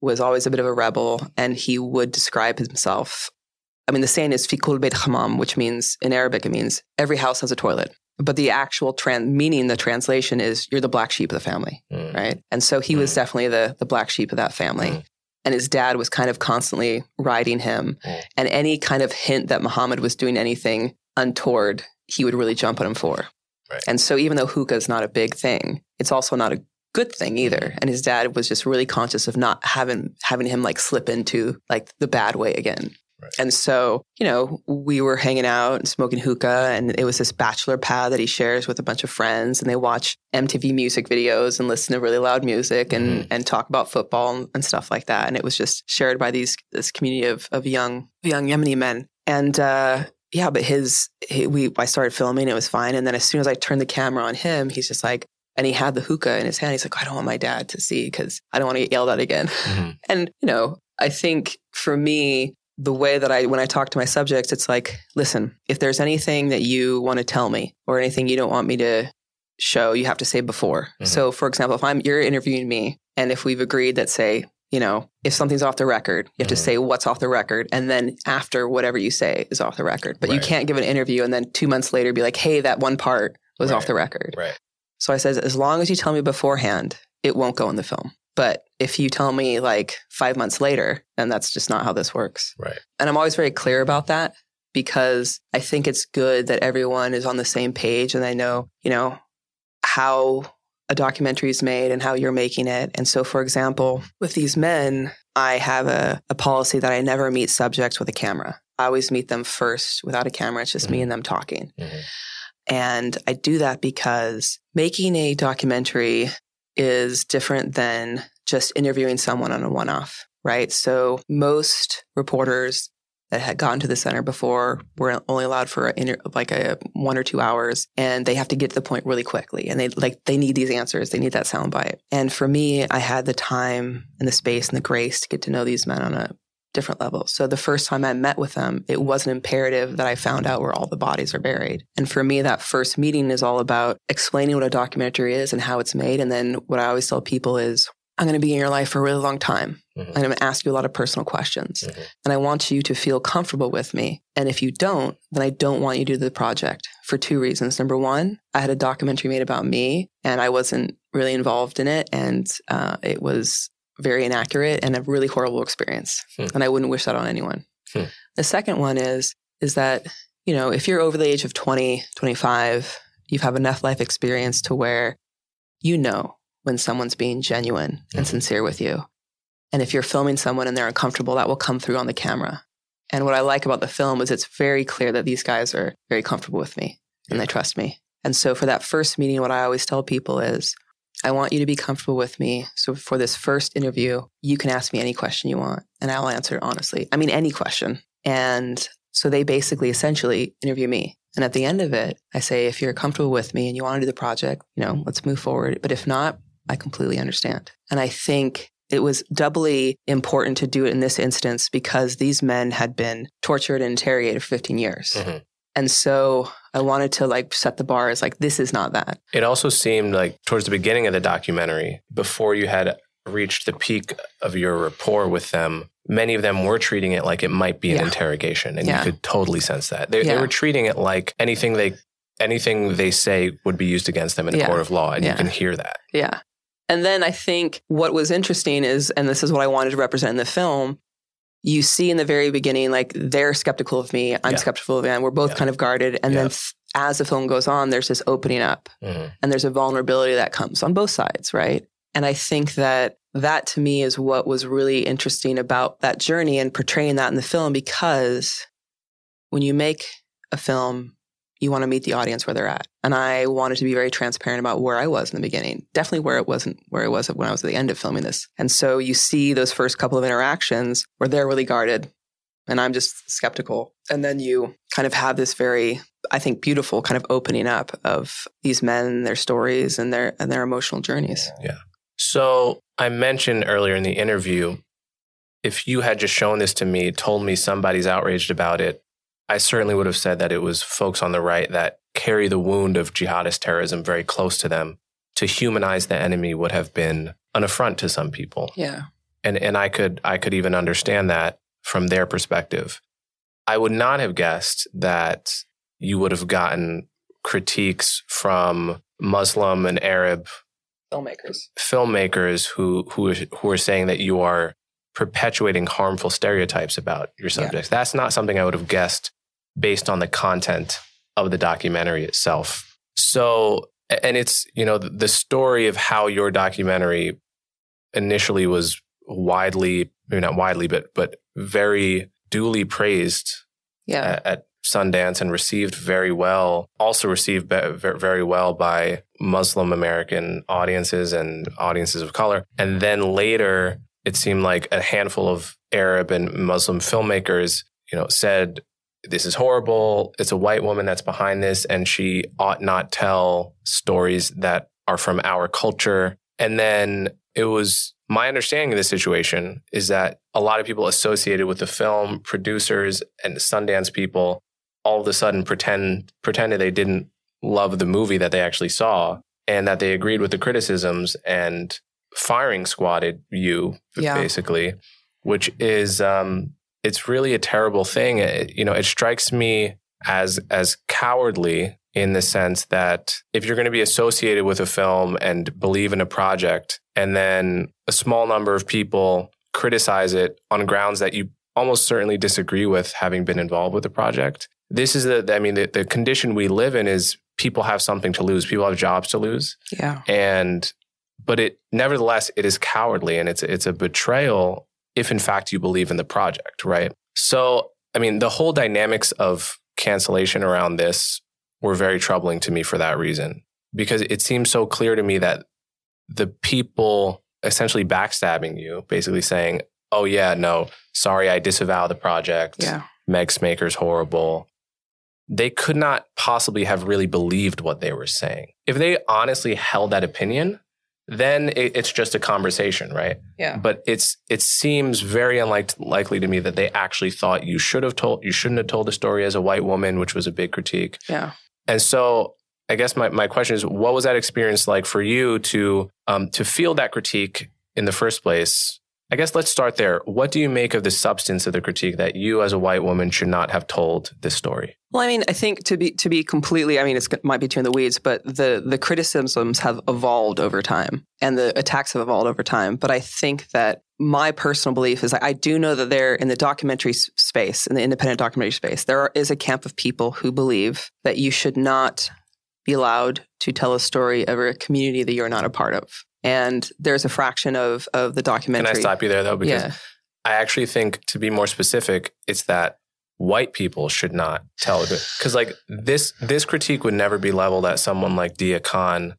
was always a bit of a rebel and he would describe himself. I mean, the saying is fikul beit hammam, which means in Arabic, it means every house has a toilet. But the actual trans- meaning, the translation is you're the black sheep of the family, mm. right? And so he mm. was definitely the, the black sheep of that family. And his dad was kind of constantly riding him. And any kind of hint that Muhammad was doing anything untoward, he would really jump on him for. Right. And so even though hookah is not a big thing, it's also not a good thing either. And his dad was just really conscious of not having having him like slip into like the bad way again. Right. And so, you know, we were hanging out and smoking hookah, and it was this bachelor pad that he shares with a bunch of friends, and they watch MTV music videos and listen to really loud music and mm-hmm. and talk about football and, and, stuff like that. And it was just shared by these this community of of young young Yemeni men. And uh, yeah, but his he, we I started filming, it was fine, and then as soon as I turned the camera on him, he's just like, and he had the hookah in his hand. He's like, I don't want my dad to see because I don't want to get yelled at again. Mm-hmm. And, you know, I think for me, the way that I, when I talk to my subjects, it's like, listen, if there's anything that you want to tell me or anything you don't want me to show, you have to say before. Mm-hmm. So, for example, if I'm, you're interviewing me and if we've agreed that, say, you know, if something's off the record, you have mm-hmm. to say what's off the record. And then after whatever you say is off the record. But right. you can't give an interview and then two months later be like, hey, that one part was right. off the record. Right. So I says, as long as you tell me beforehand, it won't go in the film. But if you tell me like five months later, then that's just not how this works. Right. And I'm always very clear about that because I think it's good that everyone is on the same page and they know, you know, how a documentary is made and how you're making it. And so, for example, with these men, I have a, a policy that I never meet subjects with a camera. I always meet them first without a camera. It's just mm-hmm. me and them talking. Mm-hmm. And I do that because making a documentary is different than just interviewing someone on a one off, right? So most reporters that had gotten to the center before were only allowed for a like a one or two hours and they have to get to the point really quickly and they like they need these answers they need that soundbite and for me i had the time and the space and the grace to get to know these men on a different level So the first time I met with them, it wasn't imperative that I found out where all the bodies are buried. And for me, that first meeting is all about explaining what a documentary is and how it's made. And then what I always tell people is, I'm going to be in your life for a really long time. Mm-hmm. I'm going to ask you a lot of personal questions. Mm-hmm. And I want you to feel comfortable with me. And if you don't, then I don't want you to do the project for two reasons. Number one, I had a documentary made about me and I wasn't really involved in it. And uh, it was very inaccurate and a really horrible experience. Hmm. And I wouldn't wish that on anyone. Hmm. The second one is is that, you know, if you're over the age of 20, 25, you have enough life experience to where you know when someone's being genuine mm-hmm. and sincere with you. And if you're filming someone and they're uncomfortable, that will come through on the camera. And what I like about the film is it's very clear that these guys are very comfortable with me and they trust me. And so for that first meeting, what I always tell people is I want you to be comfortable with me. So for this first interview, you can ask me any question you want and I'll answer honestly. I mean, any question. And so they basically essentially interview me. And at the end of it, I say, if you're comfortable with me and you want to do the project, you know, let's move forward. But if not, I completely understand. And I think it was doubly important to do it in this instance because these men had been tortured and interrogated for 15 years. Mm-hmm. And so I wanted to like set the bar as like, this is not that. It also seemed like towards the beginning of the documentary, before you had reached the peak of your rapport with them, many of them were treating it like it might be an yeah. interrogation. And yeah. you could totally sense that. They, yeah. they, were treating it like anything they anything they say would be used against them in a court of law. And you can hear that. Yeah. And then I think what was interesting is, and this is what I wanted to represent in the film, you see in the very beginning, like they're skeptical of me, I'm yeah. skeptical of them. We're both yeah. kind of guarded. And yeah. then as the film goes on, there's this opening up mm-hmm. and there's a vulnerability that comes on both sides, right? And I think that that to me is what was really interesting about that journey and portraying that in the film because when you make a film you want to meet the audience where they're at. And I wanted to be very transparent about where I was in the beginning, definitely where it wasn't where it was when I was at the end of filming this. And so you see those first couple of interactions where they're really guarded and I'm just skeptical. And then you kind of have this very, I think, beautiful kind of opening up of these men, their stories and their and their emotional journeys. Yeah. So I mentioned earlier in the interview, if you had just shown this to me, told me somebody's outraged about it, I certainly would have said that it was folks on the right that carry the wound of jihadist terrorism very close to them to humanize the enemy would have been an affront to some people. Yeah. And and I could I could even understand that from their perspective. I would not have guessed that you would have gotten critiques from Muslim and Arab filmmakers filmmakers who who who are saying that you are perpetuating harmful stereotypes about your subjects. Yeah. That's not something I would have guessed based on the content of the documentary itself. So, and it's, you know, the story of how your documentary initially was widely, maybe not widely, but, but very duly praised yeah. at, at Sundance and received very well, also received very well by Muslim American audiences and audiences of color. And then later, it seemed like a handful of Arab and Muslim filmmakers, you know, said this is horrible. It's a white woman that's behind this, and she ought not tell stories that are from our culture. And then it was my understanding of the situation is that a lot of people associated with the film, producers and Sundance people, all of a sudden pretend pretended they didn't love the movie that they actually saw and that they agreed with the criticisms and firing squatted you yeah. basically, which is um, it's really a terrible thing. It, you know, it strikes me as as cowardly in the sense that if you're going to be associated with a film and believe in a project and then a small number of people criticize it on grounds that you almost certainly disagree with having been involved with the project this is the i mean the, the condition we live in is people have something to lose. People have jobs to lose. Yeah. And but it nevertheless it is cowardly and it's it's a betrayal if in fact you believe in the project, right? So, I mean, the whole dynamics of cancellation around this were very troubling to me for that reason, because it seems so clear to me that the people essentially backstabbing you, basically saying, oh, yeah, no, sorry, I disavow the project. Yeah. Meg Smaker's horrible. They could not possibly have really believed what they were saying. If they honestly held that opinion, then it, it's just a conversation, right? Yeah. But it's it seems very unlikely to me that they actually thought you should have told you shouldn't have told the story as a white woman, which was a big critique. Yeah. And so I guess my, my question is, what was that experience like for you to um, to feel that critique in the first place I guess let's start there. What do you make of the substance of the critique that you, as a white woman, should not have told this story? Well, I mean, I think to be to be completely, I mean, it might be too in the weeds, but the the criticisms have evolved over time, and the attacks have evolved over time. But I think that my personal belief is I do know that there in the documentary space, in the independent documentary space, there is a camp of people who believe that you should not be allowed to tell a story of a community that you're not a part of and there's a fraction of of the documentary. Can I stop you there though? Because yeah. I actually think, to be more specific, it's that white people should not tell because like this this critique would never be leveled at someone like Deeyah Khan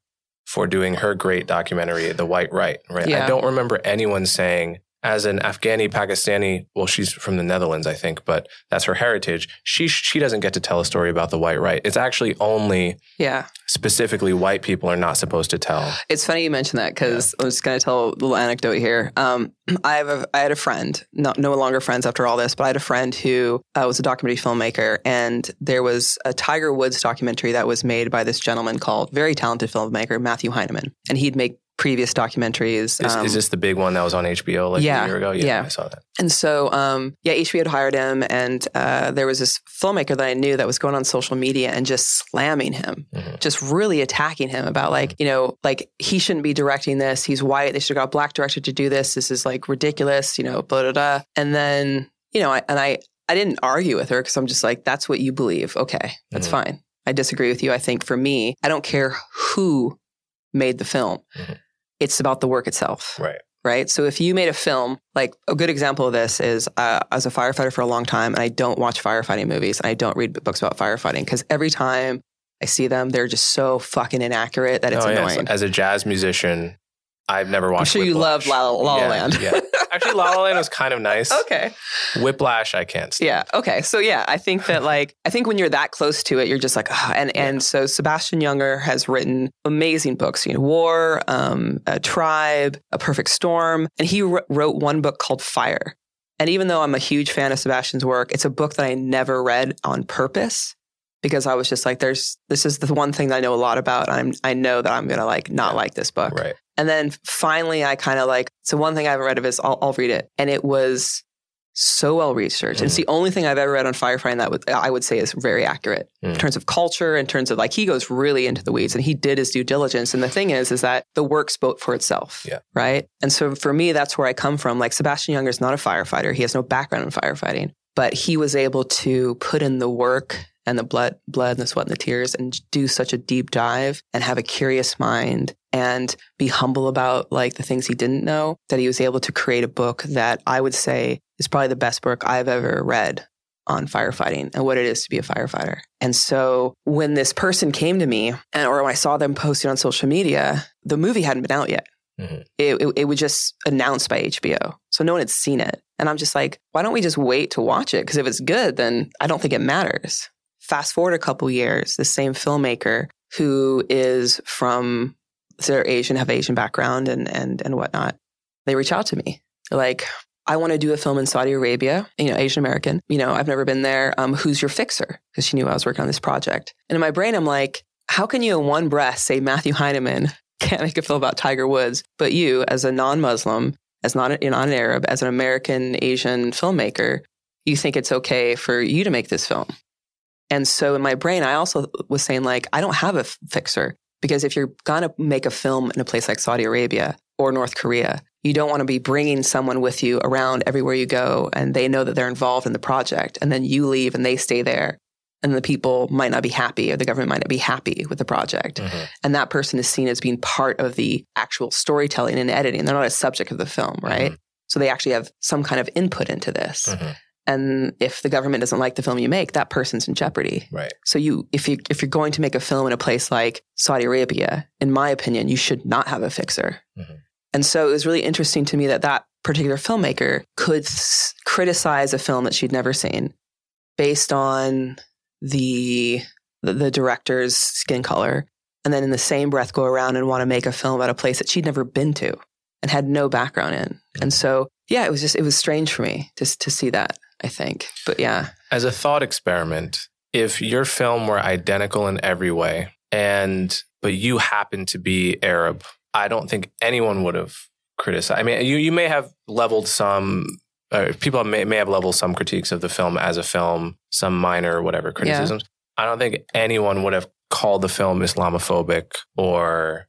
for doing her great documentary, The White Right. Right. Yeah. I don't remember anyone saying as an Afghani Pakistani, well, she's from the Netherlands, I think, but that's her heritage. She she doesn't get to tell a story about the white right. It's actually only yeah specifically white people are not supposed to tell. It's funny you mention that because yeah. I'm just going to tell a little anecdote here. Um, I have a I had a friend, no, no longer friends after all this, but I had a friend who uh, was a documentary filmmaker, and there was a Tiger Woods documentary that was made by this gentleman called very talented filmmaker Matthew Heineman, and he'd make previous documentaries. Is, um, is, this the big one that was on HBO like yeah, a year ago? Yeah, yeah, I saw that. And so, um, yeah, HBO had hired him, and uh, there was this filmmaker that I knew that was going on social media and just slamming him, mm-hmm. just really attacking him about like, you know, like he shouldn't be directing this. He's white. They should have got a black director to do this. This is like ridiculous, you know, blah, blah, blah. And then, you know, I, and I, I didn't argue with her because I'm just like, that's what you believe. Okay, that's mm-hmm. fine. I disagree with you. I think for me, I don't care who made the film. Mm-hmm it's about the work itself. Right. Right. So if you made a film, like a good example of this is uh, I was a firefighter for a long time and I don't watch firefighting movies and I don't read books about firefighting because every time I see them, they're just so fucking inaccurate that it's oh, annoying. As a jazz musician, I've never watched. I'm sure Whiplash. you love La La, La, yeah, Land. yeah, actually, La La Land was kind of nice. Okay. Whiplash, I can't. Stand. Yeah. Okay. So yeah, I think that like I think when you're that close to it, you're just like, oh, and yeah. and so Sebastian Junger has written amazing books. You know, War, um, a Tribe, A Perfect Storm, and he wrote one book called Fire. And even though I'm a huge fan of Sebastian's work, it's a book that I never read on purpose because I was just like, there's this is the one thing that I know a lot about. I'm I know that I'm gonna like not Yeah. like this book. Right. And then finally, I kind of like, so one thing I haven't read of is I'll, I'll read it. And it was so well researched. And it's Mm. the only thing I've ever read on firefighting that would, I would say is very accurate in Mm. terms of culture, in terms of like, he goes really into the weeds and he did his due diligence. And the thing is, is that the work spoke for itself. Yeah. Right. And so for me, that's where I come from. Like Sebastian Junger is not a firefighter. He has no background in firefighting, but he was able to put in the work and the blood, blood and the sweat and the tears and do such a deep dive and have a curious mind and be humble about like the things he didn't know that he was able to create a book that I would say is probably the best book I've ever read on firefighting and what it is to be a firefighter. And so when this person came to me and or when I saw them posting on social media, the movie hadn't been out yet. Mhm. It, it, it was just announced by HBO. So no one had seen it. And I'm just like, why don't we just wait to watch it? Because if it's good, then I don't think it matters. Fast forward a couple years, the same filmmaker who is from they're Asian, have Asian background and and and whatnot. They reach out to me. They're like, I want to do a film in Saudi Arabia, you know, Asian American. You know, I've never been there. Um, who's your fixer? Because she knew I was working on this project. And in my brain, I'm like, how can you in one breath say Matthew Heineman can't make a film about Tiger Woods, but you, as a non-Muslim, as not, a, not an Arab, as an American Asian filmmaker, you think it's okay for you to make this film? And so in my brain, I also was saying like, I don't have a fixer because if you're gonna make a film in a place like Saudi Arabia or North Korea, you don't want to be bringing someone with you around everywhere you go, and they know that they're involved in the project, and then you leave and they stay there, and the people might not be happy, or the government might not be happy with the project, Mhm. and that person is seen as being part of the actual storytelling and editing. They're not a subject of the film, right? So they actually have some kind of input into this. Mhm. And if the government doesn't like the film you make, that person's in jeopardy. Right. So you, if you if you're going to make a film in a place like Saudi Arabia, in my opinion, you should not have a fixer. Mhm. And so it was really interesting to me that that particular filmmaker could s- criticize a film that she'd never seen based on the, the the director's skin color, and then in the same breath go around and want to make a film about a place that she'd never been to and had no background in. And so yeah, it was just it was strange for me just to see that. I think, but yeah, As a thought experiment, if your film were identical in every way, and but you happen to be Arab, I don't think anyone would have criticized. I mean, you you may have leveled some. Uh, people may, may have leveled some critiques of the film as a film, some minor whatever criticisms. I don't think anyone would have called the film Islamophobic or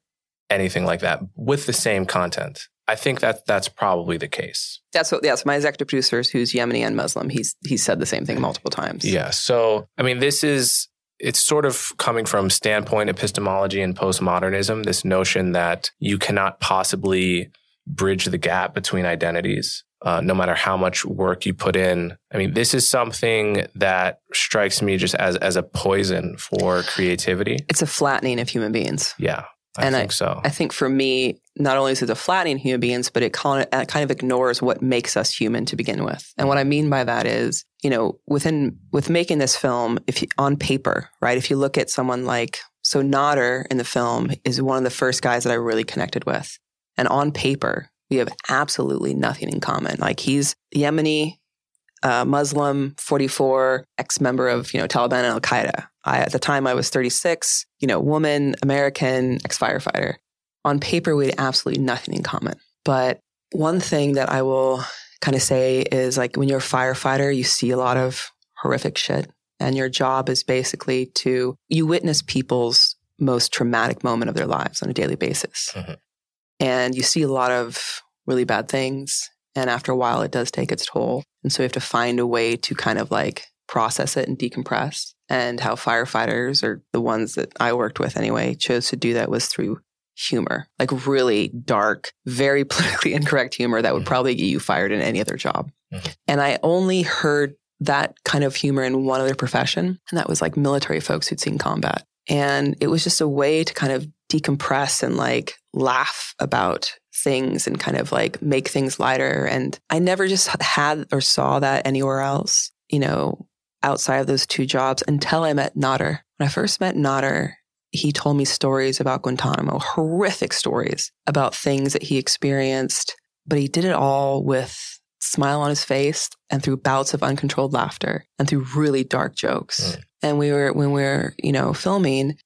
anything like that with the same content. I think that that's probably the case. That's what. Yes, my executive producer, who's Yemeni and Muslim, he's he's said the same thing multiple times. Yeah. So, I mean, this is, it's sort of coming from standpoint epistemology and postmodernism, this notion that you cannot possibly bridge the gap between identities, uh, no matter how much work you put in. I mean, this is something that strikes me just as, as a poison for creativity. it's a flattening of human beings. Yeah. I And think so. I think for me, not only is it a flattening human beings, but it kind of, ignores what makes us human to begin with. And what I mean by that is, you know, within with making this film, if you, on paper, right? If you look at someone like so Nader in the film is one of the first guys that I really connected with, and on paper, we have absolutely nothing in common. Like he's Yemeni, uh, Muslim, 44, ex-member of, you know, Taliban and Al-Qaeda. I, at the time I was 36, you know, woman, American, ex-firefighter. On paper, we had absolutely nothing in common. But one thing that I will kind of say is like when you're a firefighter, you see a lot of horrific shit. And your job is basically to, you witness people's most traumatic moment of their lives on a daily basis. Mhm. And you see a lot of really bad things. And after a while, it does take its toll. And so you have to find a way to kind of like process it and decompress. And how firefighters, or the ones that I worked with anyway, chose to do that was through humor, like really dark, very politically incorrect humor that would Mhm. probably get you fired in any other job. Mhm. And I only heard that kind of humor in one other profession, and that was like military folks who'd seen combat. And it was just a way to kind of decompress and like laugh about things and kind of like make things lighter. And I never just had or saw that anywhere else, you know, outside of those two jobs until I met Nader. When I first met Nader, he told me stories about Guantanamo, horrific stories about things that he experienced, but he did it all with smile on his face and through bouts of uncontrolled laughter and through really dark jokes. Mm. And we were, when we were, you know, filming,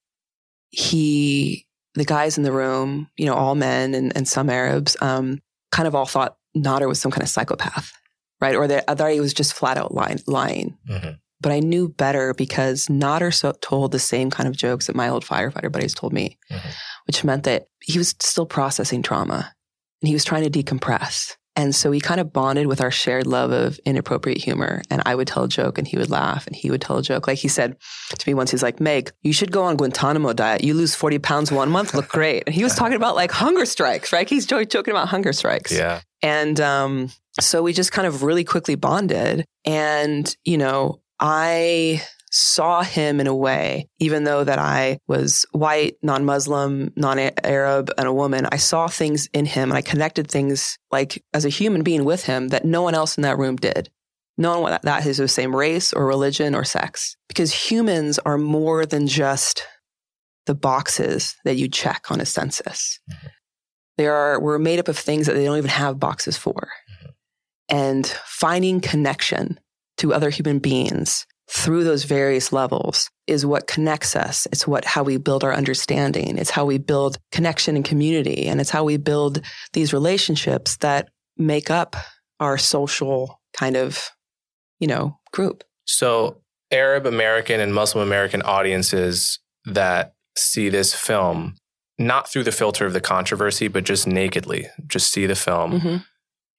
he, the guys in the room, you know, all men and, and some Arabs, um, kind of all thought Nader was some kind of psychopath, right? Or they thought he was just flat out lying. lying. Mm-hmm. But I knew better because Nader so, told the same kind of jokes that my old firefighter buddies told me, Mhm. which meant that he was still processing trauma and he was trying to decompress. And so we kind of bonded with our shared love of inappropriate humor. And I would tell a joke and he would laugh and he would tell a joke. Like he said to me once, he's like, Meg, you should go on Guantanamo diet. You lose 40 pounds one month, look great. And he was talking about like hunger strikes, right? He's jo- joking about hunger strikes. Yeah. And um, so we just kind of really quickly bonded. And, you know, I saw him in a way, even though that I was white, non-Muslim, non-Arab, and a woman, I saw things in him and I connected things like as a human being with him that no one else in that room did. No one that is the same race or religion or sex. Because humans are more than just the boxes that you check on a census. Mm-hmm. They are we're made up of things that they don't even have boxes for. Mm-hmm. And finding connection to other human beings through those various levels is what connects us. It's what how we build our understanding. It's how we build connection and community. And it's how we build these relationships that make up our social kind of, you know, group. So, Arab American and Muslim American audiences that see this film, not through the filter of the controversy, but just nakedly, just see the film, Mhm.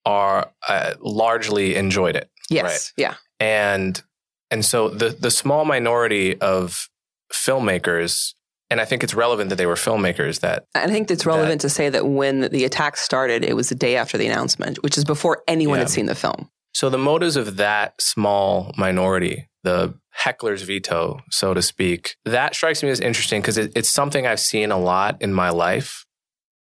are uh, largely enjoyed it. Yes. Right. Yeah. And and so the the small minority of filmmakers and I think it's relevant that they were filmmakers that I think it's relevant to say that when the attack started, it was the day after the announcement, which is before anyone had seen the film. so the motives of that small minority the heckler's veto so to speak that strikes me as interesting because it, it's something I've seen a lot in my life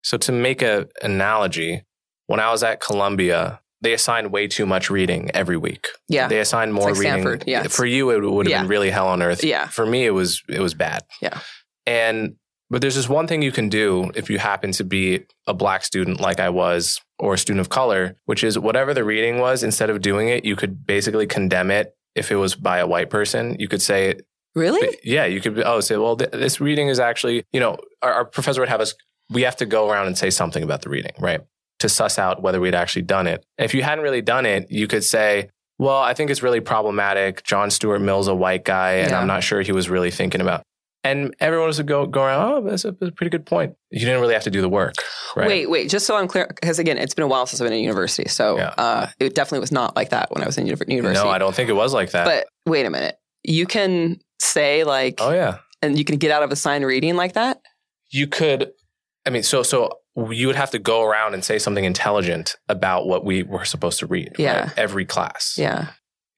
so to make an analogy when I was at Columbia they assign way too much reading every week Yeah. they assign more like reading Stanford, yes. for you it would have Yeah. been really hell on earth Yeah. for me it was it was bad Yeah. and but there's this one thing you can do if you happen to be a black student like I was or a student of color which is whatever the reading was instead of doing it you could basically condemn it if it was by a white person you could say Really? yeah you could oh say well th- this reading is actually you know our, our professor would have us we have to go around and say something about the reading right to suss out whether we'd actually done it if you hadn't really done it you could say well i think it's really problematic john stuart mill's a white guy and Yeah. i'm not sure he was really thinking about and everyone was go, go around oh that's a, that's a pretty good point you didn't really have to do the work right Wait, wait, just so I'm clear, because again, it's been a while since I've been in university. So Yeah. uh, it definitely was not like that when I was in university. no i don't think it was like that But wait a minute. You can say, like, oh yeah and you can get out of a sign reading like that? you could i mean so so you would have to go around and say something intelligent about what we were supposed to read Yeah. right? every class Yeah.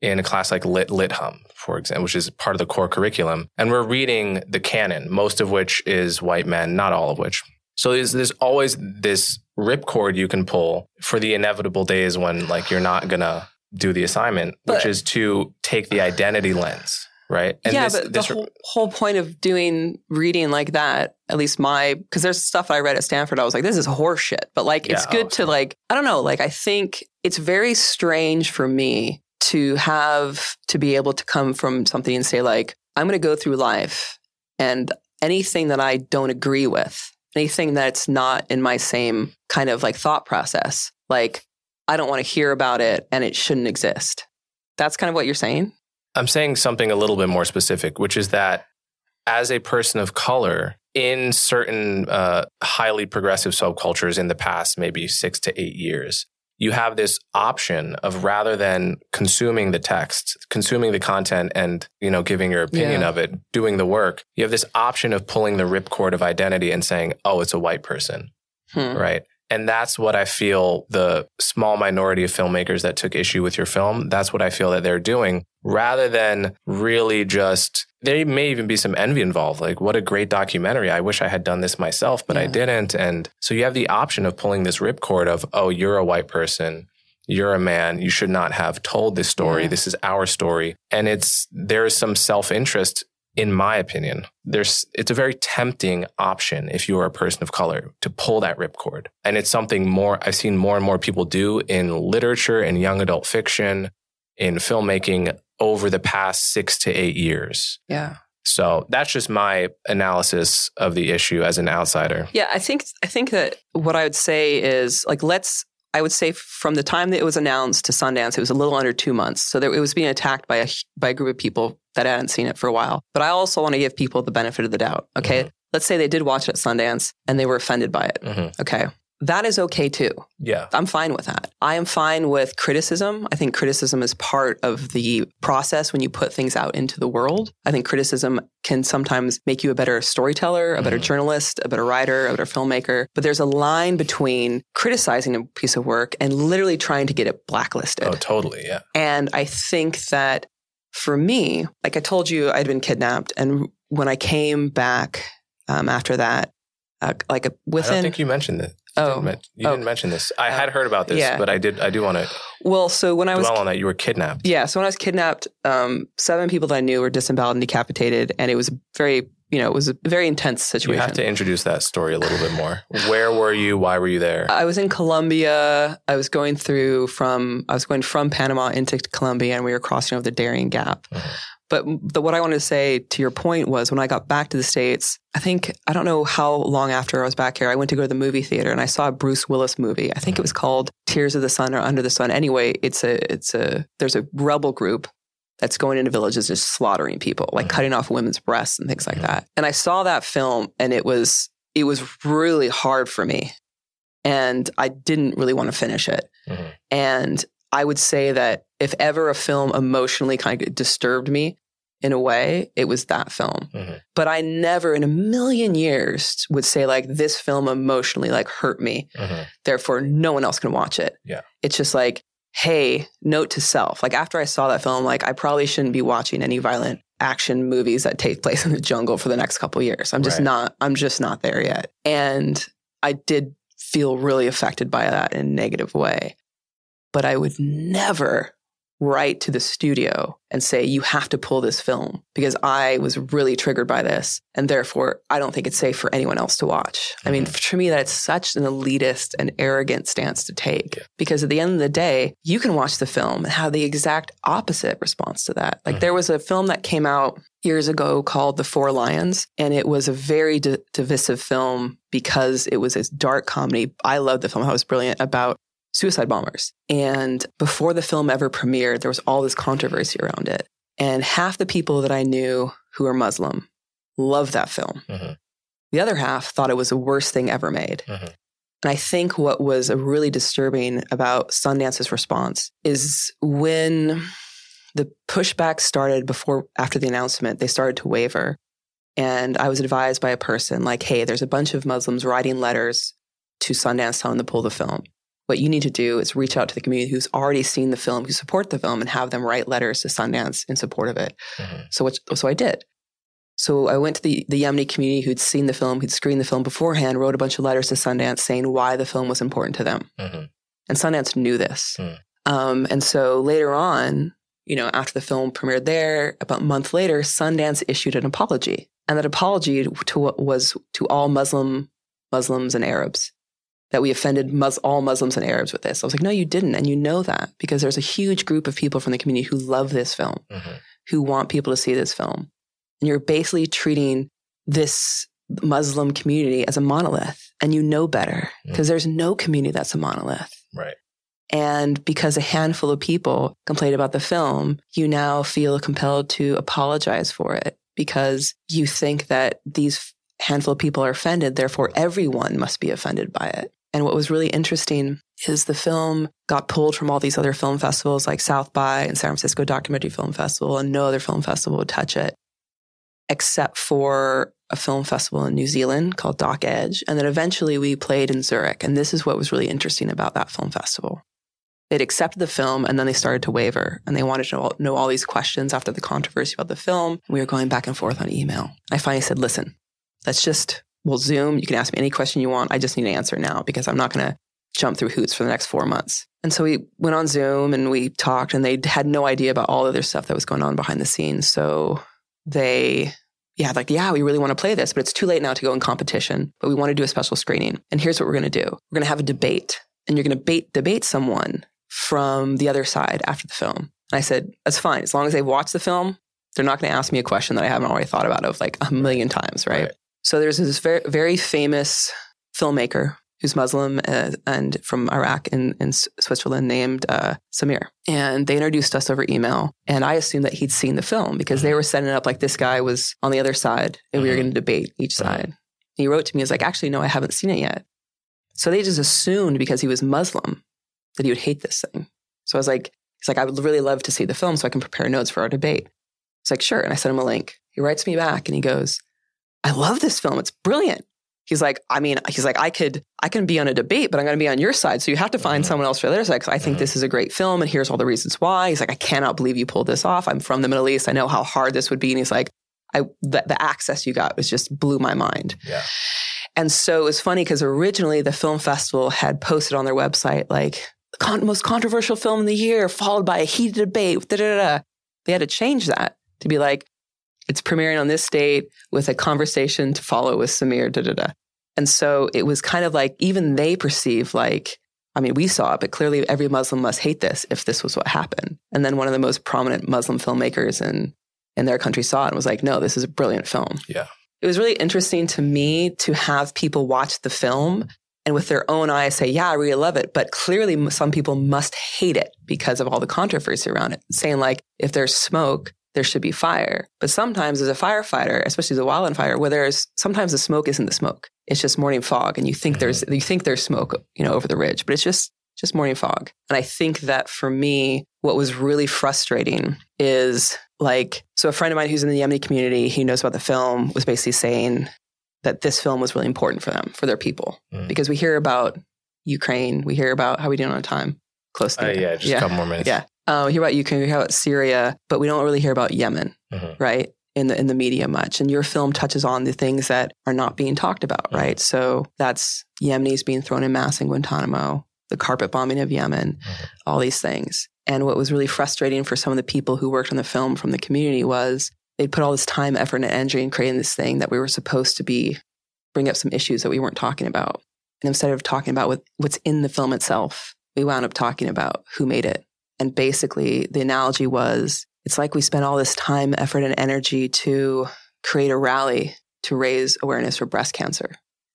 in a class like lit lit hum for example which is part of the core curriculum and we're reading the canon most of which is white men not all of which so there's, there's always this ripcord you can pull for the inevitable days when like you're not gonna do the assignment which is to take the identity lens right yeah, this- but this- the whole, whole point of doing reading like that, at least my, because there's stuff I read at Stanford, I was like, this is horseshit. But like, it's Yeah, good oh, to like, I don't know, like, I think it's very strange for me to have to be able to come from something and say, like, I'm going to go through life and anything that I don't agree with, anything that's not in my same kind of like thought process, like, I don't want to hear about it and it shouldn't exist. That's kind of what you're saying. I'm saying something a little bit more specific, which is that as a person of color in certain uh, highly progressive subcultures in the past, maybe six to eight years, you have this option of rather than consuming the text, consuming the content and, you know, giving your opinion Yeah. of it, doing the work, you have this option of pulling the ripcord of identity and saying, oh, it's a white person Hmm. right? And that's what I feel the small minority of filmmakers that took issue with your film, that's what I feel that they're doing rather than really just, there may even be some envy involved. Like, what a great documentary. I wish I had done this myself, but I didn't. And so you have the option of pulling this ripcord of, oh, you're a white person. You're a man. You should not have told this story. Yeah. This is our story. And it's, there is some self interest in my opinion, there's it's a very tempting option if you are a person of color to pull that ripcord. And it's something more I've seen more and more people do in literature and young adult fiction, in filmmaking over the past six to eight years. Yeah. So that's just my analysis of the issue as an outsider. Yeah, I think I think that what I would say is like let's I would say from the time that it was announced to Sundance, it was a little under two months. So there, it was being attacked by a by a group of people that hadn't seen it for a while. But I also want to give people the benefit of the doubt. Okay, mm-hmm. let's say they did watch it at Sundance and they were offended by it. Mm-hmm. Okay, that is okay too. Yeah. I'm fine with that. I am fine with criticism. I think criticism is part of the process when you put things out into the world. I think criticism can sometimes make you a better storyteller, a better mm-hmm. journalist, a better writer, a better filmmaker. But there's a line between criticizing a piece of work and literally trying to get it blacklisted. Oh, totally. Yeah. And I think that for me, like I told you, I'd been kidnapped. And when I came back um, after that, uh, like a, within. I don't think you mentioned it. Oh, you, didn't, you oh. didn't mention this. I had heard about this, yeah. but I did. I do want to. Well, so when I was dwell on that, you were kidnapped. Yeah, so when I was kidnapped, um, seven people that I knew were disemboweled and decapitated, and it was very, you know, it was a very intense situation. You have to introduce that story a little bit more. Where were you? Why were you there? I was in Colombia. I was going through from I was going from Panama into Colombia, and we were crossing over the Darien Gap. Mm-hmm. But the, what I wanted to say to your point was when I got back to the States, I think, I don't know how long after I was back here, I went to go to the movie theater and I saw a Bruce Willis movie. I think it was called Tears of the Sun or Under the Sun. Anyway, it's a, it's a, there's a rebel group that's going into villages just slaughtering people, like mm-hmm. cutting off women's breasts and things like that. And I saw that film and it was, it was really hard for me. And I didn't really want to finish it. Mm-hmm. And I would say that if ever a film emotionally kind of disturbed me in a way, it was that film. Mm-hmm. But I never in a million years would say like this film emotionally like hurt me. Mm-hmm. Therefore, no one else can watch it. Yeah. It's just like, hey, note to self. Like after I saw that film, like I probably shouldn't be watching any violent action movies that take place in the jungle for the next couple years. I'm just right. not I'm just not there yet. And I did feel really affected by that in a negative way but I would never write to the studio and say, you have to pull this film because I was really triggered by this. And therefore, I don't think it's safe for anyone else to watch. Mm-hmm. I mean, to me, that's such an elitist and arrogant stance to take yeah. because at the end of the day, you can watch the film and have the exact opposite response to that. Like mm-hmm. there was a film that came out years ago called The Four Lions, and it was a very d- divisive film because it was a dark comedy. I loved the film. It was brilliant about suicide bombers. And before the film ever premiered, there was all this controversy around it. And half the people that I knew who are Muslim loved that film. Mm-hmm. The other half thought it was the worst thing ever made. Mm-hmm. And I think what was really disturbing about Sundance's response is when the pushback started before, after the announcement, they started to waver. And I was advised by a person like, hey, there's a bunch of Muslims writing letters to Sundance telling them to pull the film what you need to do is reach out to the community who's already seen the film, who support the film, and have them write letters to Sundance in support of it. Mm-hmm. So, what, so I did. So I went to the, the Yemeni community who'd seen the film, who'd screened the film beforehand, wrote a bunch of letters to Sundance saying why the film was important to them. Mm-hmm. And Sundance knew this. Mm. Um, and so later on, you know, after the film premiered there, about a month later, Sundance issued an apology. And that apology to, was to all Muslim Muslims and Arabs that we offended Mus- all Muslims and Arabs with this. I was like, no, you didn't. And you know that because there's a huge group of people from the community who love this film, mm-hmm. who want people to see this film. And you're basically treating this Muslim community as a monolith and you know better because mm-hmm. there's no community that's a monolith. Right. And because a handful of people complained about the film, you now feel compelled to apologize for it because you think that these handful of people are offended, therefore everyone must be offended by it. And what was really interesting is the film got pulled from all these other film festivals like South by and San Francisco Documentary Film Festival, and no other film festival would touch it except for a film festival in New Zealand called Doc Edge. And then eventually we played in Zurich. And this is what was really interesting about that film festival. They'd accepted the film and then they started to waver and they wanted to know, know all these questions after the controversy about the film. We were going back and forth on email. I finally said, listen, let's just We'll Zoom. You can ask me any question you want. I just need an answer now because I'm not going to jump through hoops for the next four months. And so we went on Zoom and we talked, and they had no idea about all the other stuff that was going on behind the scenes. So they yeah, like, yeah, we really want to play this, but it's too late now to go in competition, but we want to do a special screening. And here's what we're going to do. We're going to have a debate and you're going to debate someone from the other side after the film. And I said, that's fine. As long as they've watched the film, they're not going to ask me a question that I haven't already thought about of like a million times, right? right. So there's this very, very famous filmmaker who's Muslim uh, and from Iraq and, in Switzerland named uh, Samir. And they introduced us over email. And I assumed that he'd seen the film because they mm-hmm. were setting it up like this guy was on the other side and we were mm-hmm. going to debate each side. And he wrote to me, he was like, actually, no, I haven't seen it yet. So they just assumed because he was Muslim that he would hate this thing. So I was like, he's like, I would really love to see the film so I can prepare notes for our debate. It's like, sure. And I sent him a link. He writes me back and he goes, I love this film. It's brilliant he's like, I mean, he's like, I could, I can be on a debate, but I'm going to be on your side. So you have to find someone else for the other side. Cause I think this is a great film. And here's all the reasons why. He's like, I cannot believe you pulled this off. I'm from the Middle East. I know how hard this would be. And he's like, I, the, the access you got was just blew my mind. Yeah. And so it was funny because originally the film festival had posted on their website, like, the con- most controversial film of the year, followed by a heated debate. Da, da, da. They had to change that to be like, it's premiering on this date with a conversation to follow with Samir, da da da. And so it was kind of like even they perceive like, I mean, we saw it, but clearly every Muslim must hate this if this was what happened. And then one of the most prominent Muslim filmmakers in in their country saw it and was like, no, this is a brilliant film. Yeah. It was really interesting to me to have people watch the film and with their own eyes say, yeah, I really love it. But clearly some people must hate it because of all the controversy around it. Saying like, if there's smoke, there should be fire. But sometimes as a firefighter, especially as a wildfire, where there's sometimes the smoke isn't the smoke. It's just morning fog and you think mm-hmm. there's you think there's smoke, you know, over the ridge, but it's just just morning fog. And I think that for me, what was really frustrating is like so a friend of mine who's in the Yemeni community, he knows about the film, was basically saying that this film was really important for them, for their people. Mm. Because we hear about Ukraine, we hear about how we doing on time. Close to uh, yeah, just yeah. a couple more minutes. Yeah. Uh, we hear about Ukraine, we hear about Syria, but we don't really hear about Yemen, mm-hmm. right? In the in the media much. And your film touches on the things that are not being talked about, mm-hmm. right? So that's Yemenis being thrown in mass in Guantanamo, the carpet bombing of Yemen, mm-hmm. all these things. And what was really frustrating for some of the people who worked on the film from the community was they'd put all this time, effort, and energy in creating this thing that we were supposed to be bring up some issues that we weren't talking about. And instead of talking about what, what's in the film itself, we wound up talking about who made it and basically, the analogy was it's like we spent all this time, effort, and energy to create a rally to raise awareness for breast cancer.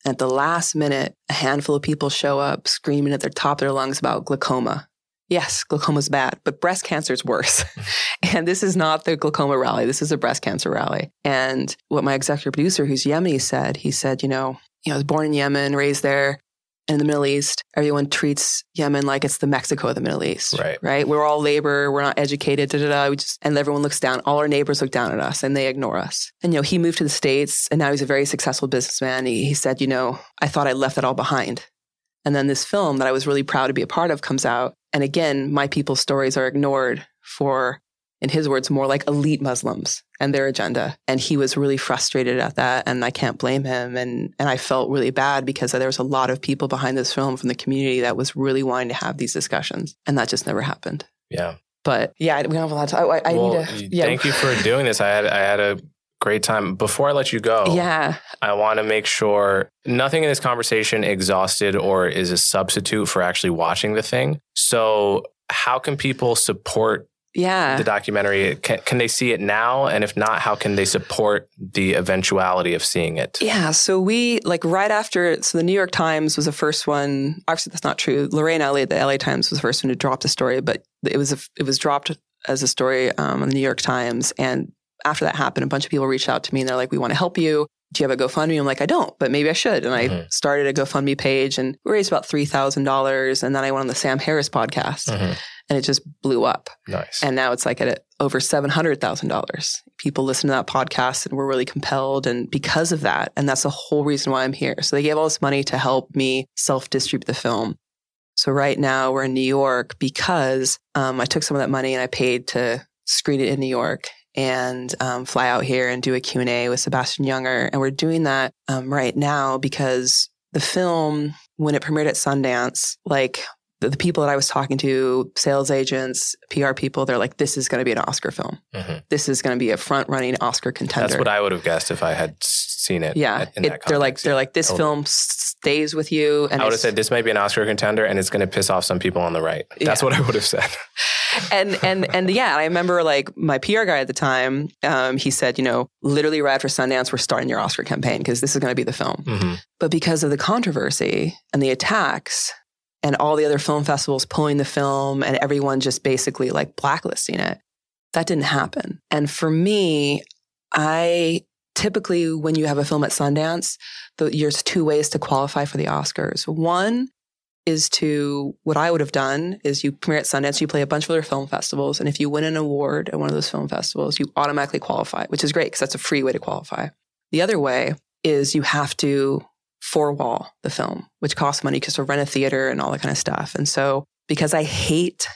And at the last minute, a handful of people show up screaming at the top of their lungs about glaucoma. Yes, glaucoma is bad, but breast cancer is worse. and this is not the glaucoma rally. This is a breast cancer rally. And what my executive producer, who's Yemeni, said, he said, you know, you know, I was born in Yemen, raised there in the Middle East, everyone treats Yemen like it's the Mexico of the Middle East. Right. Right. We're all labor. We're not educated. Da, da, da. We just, and everyone looks down. All our neighbors look down at us and they ignore us. And, you know, he moved to the States and now he's a very successful businessman. He, he said, you know, I thought I left that all behind. And then this film that I was really proud to be a part of comes out. And again, my people's stories are ignored for in his words, more like elite Muslims and their agenda. And he was really frustrated at that. And I can't blame him. And, and I felt really bad because there was a lot of people behind this film from the community that was really wanting to have these discussions. And that just never happened. Yeah. But yeah, we don't have a lot of time. I, I well, need to. Yeah. Thank you for doing this. I had, I had a great time. Before I let you go, yeah, I want to make sure nothing in this conversation exhausted or is a substitute for actually watching the thing. So, how can people support yeah. the documentary? Can, can they see it now? And if not, how can they support the eventuality of seeing it? Yeah. So we, like right after, so the New York Times was the first one. Actually, that's not true. Lorraine Ali, the LA Times was the first one to drop the story, but it was, a, it was dropped as a story um, on the New York Times. And after that happened, a bunch of people reached out to me and they're like, we want to help you. Do you have a GoFundMe? I'm like, I don't, but maybe I should. And I mm-hmm. started a GoFundMe page and raised about $3,000. And then I went on the Sam Harris podcast. Mm-hmm and it just blew up. Nice. And now it's like at over $700,000. People listen to that podcast and were really compelled. And because of that, and that's the whole reason why I'm here. So they gave all this money to help me self distribute the film. So right now we're in New York because um, I took some of that money and I paid to screen it in New York and um, fly out here and do a Q&A with Sebastian Junger. And we're doing that um, right now because the film, when it premiered at Sundance, like the, the people that I was talking to, sales agents, PR people, they're like, this is going to be an Oscar film. Mm-hmm. This is going to be a front running Oscar contender. That's what I would have guessed if I had seen it. Yeah, in it, that they're like context. they're like this Totally. film stays with you. And I would have said this might be an Oscar contender, and it's going to piss off some people on the right. That's Yeah. what I would have said. and and and yeah, I remember like my PR guy at the time. Um, he said, you know, literally right after Sundance, we're starting your Oscar campaign because this is going to be the film. hmm But because of the controversy and the attacks and all the other film festivals pulling the film and everyone just basically like blacklisting it, that didn't happen. And for me, I typically, when you have a film at Sundance, there's two ways to qualify for the Oscars. One is to, what I would have done is you premiere at Sundance, you play a bunch of other film festivals. And if you win an award at one of those film festivals, you automatically qualify, which is great because that's a free way to qualify. The other way is you have to four wall the film, which costs money because to rent a theater and all that kind of stuff. And so because I hate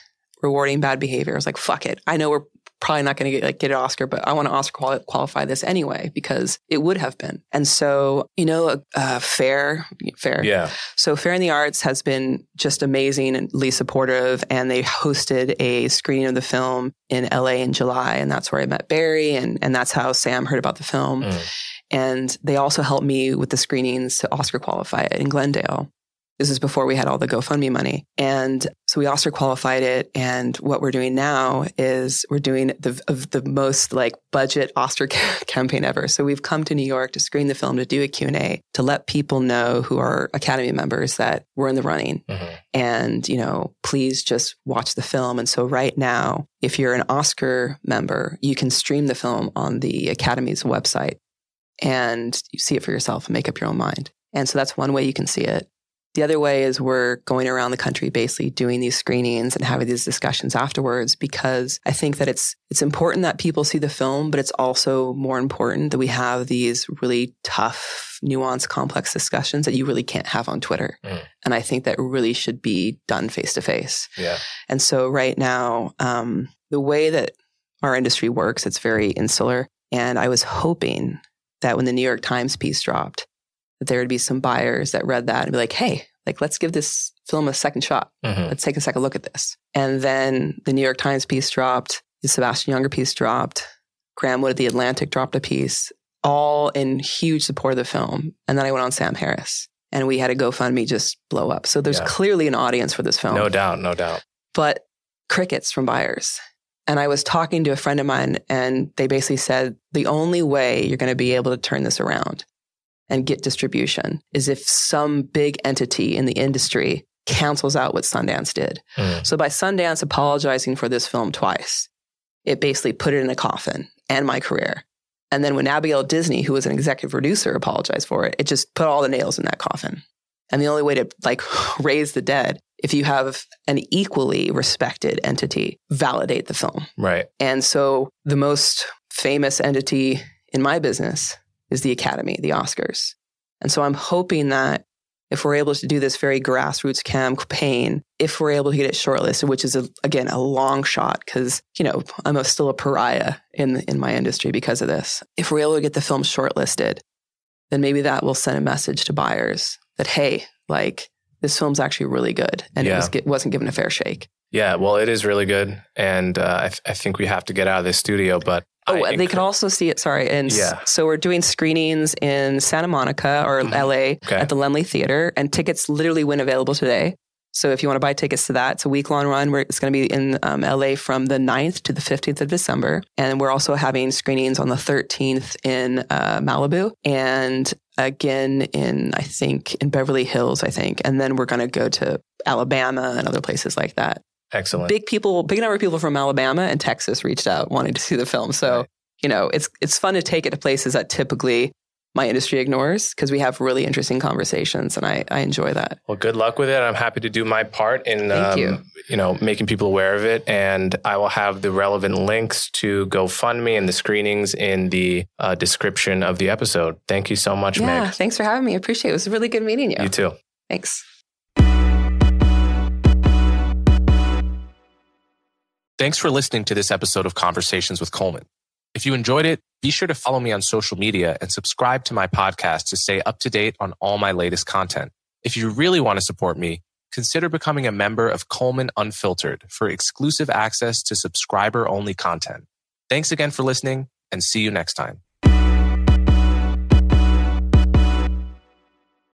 rewarding bad behavior, I was like, fuck it. I know we're probably not going to get like get an Oscar, but I want to Oscar quali- qualify this anyway because it would have been. And so, you know, uh, fair, fair. Yeah. So Fair in the Arts has been just amazing and really supportive. And they hosted a screening of the film in LA in July. And that's where I met Barry. And, and that's how Sam heard about the film. Mm. And they also helped me with the screenings to Oscar qualify it in Glendale. This is before we had all the GoFundMe money. And so we Oscar qualified it. And what we're doing now is we're doing the, of the most like budget Oscar ca- campaign ever. So we've come to New York to screen the film, to do a Q&A, to let people know who are Academy members that we're in the running Mhm. and you know please just watch the film and so right now if you're an oscar member you can stream the film on the academy's website and you see it for yourself and make up your own mind and so that's one way you can see it the other way is we're going around the country basically doing these screenings and having these discussions afterwards because I think that it's it's important that people see the film, but it's also more important that we have these really tough, nuanced, complex discussions that you really can't have on Twitter. Mm. And I think that really should be done face to face. Yeah. And so right now, um, the way that our industry works, it's very insular. And I was hoping that when the New York Times piece dropped, that there would be some buyers that read that and be like, hey, like let's give this film a second shot. Mhm. Let's take a second look at this. And then the New York Times piece dropped, the Sebastian Junger piece dropped, Graeme Wood of the Atlantic dropped a piece, all in huge support of the film. And then I went on Sam Harris. And we had a GoFundMe just blow up. So there's Yeah. clearly an audience for this film No doubt. No doubt. but crickets from buyers. And I was talking to a friend of mine, and they basically said the only way you're going to be able to turn this around and get distribution is if some big entity in the industry cancels out what Sundance did. Mm. So by Sundance apologizing for this film twice, it basically put it in a coffin and my career. And then when Abigail Disney, who was an executive producer, apologized for it, it just put all the nails in that coffin. And the only way to like raise the dead, if you have an equally respected entity validate the film. Right. And so the most famous entity in my business is the Academy, the Oscars. And so I'm hoping that if we're able to do this very grassroots campaign, if we're able to get it shortlisted, which is a, again a long shot because you know I'm a, still a pariah in in my industry because of this. If we're able to get the film shortlisted, then maybe that will send a message to buyers that hey, like this film's actually really good and it Yeah. was, wasn't given a fair shake. Yeah. Well, it is really good, and uh, I, th- I think we have to get out of this studio. But Oh, I they encour- can also see it. Sorry, and Yeah. so we're doing screenings in Santa Monica or Mhm. LA Okay. at the Laemmle Theater, and tickets literally went available today. So if you want to buy tickets to that, it's a week long run. Where it's going to be in um, LA from the 9th to the 15th of December, and we're also having screenings on the 13th in uh, Malibu and again in I think in Beverly Hills, I think, and then we're going to go to Alabama and other places like that excellent. big people, big number of people from Alabama and Texas reached out wanting to see the film. So, Right. you know, it's it's fun to take it to places that typically my industry ignores because we have really interesting conversations, and I, I enjoy that. Well, good luck with it. I'm happy to do my part in, um, you. you know, making people aware of it. And I will have the relevant links to GoFundMe and the screenings in the uh, description of the episode. Thank you so much, yeah, Meg. thanks for having me. I appreciate it. It was really good meeting you. You too. Thanks. Thanks for listening to this episode of Conversations with Coleman. If you enjoyed it, be sure to follow me on social media and subscribe to my podcast to stay up to date on all my latest content. If you really want to support me, consider becoming a member of Coleman Unfiltered for exclusive access to subscriber only content. Thanks again for listening and see you next time.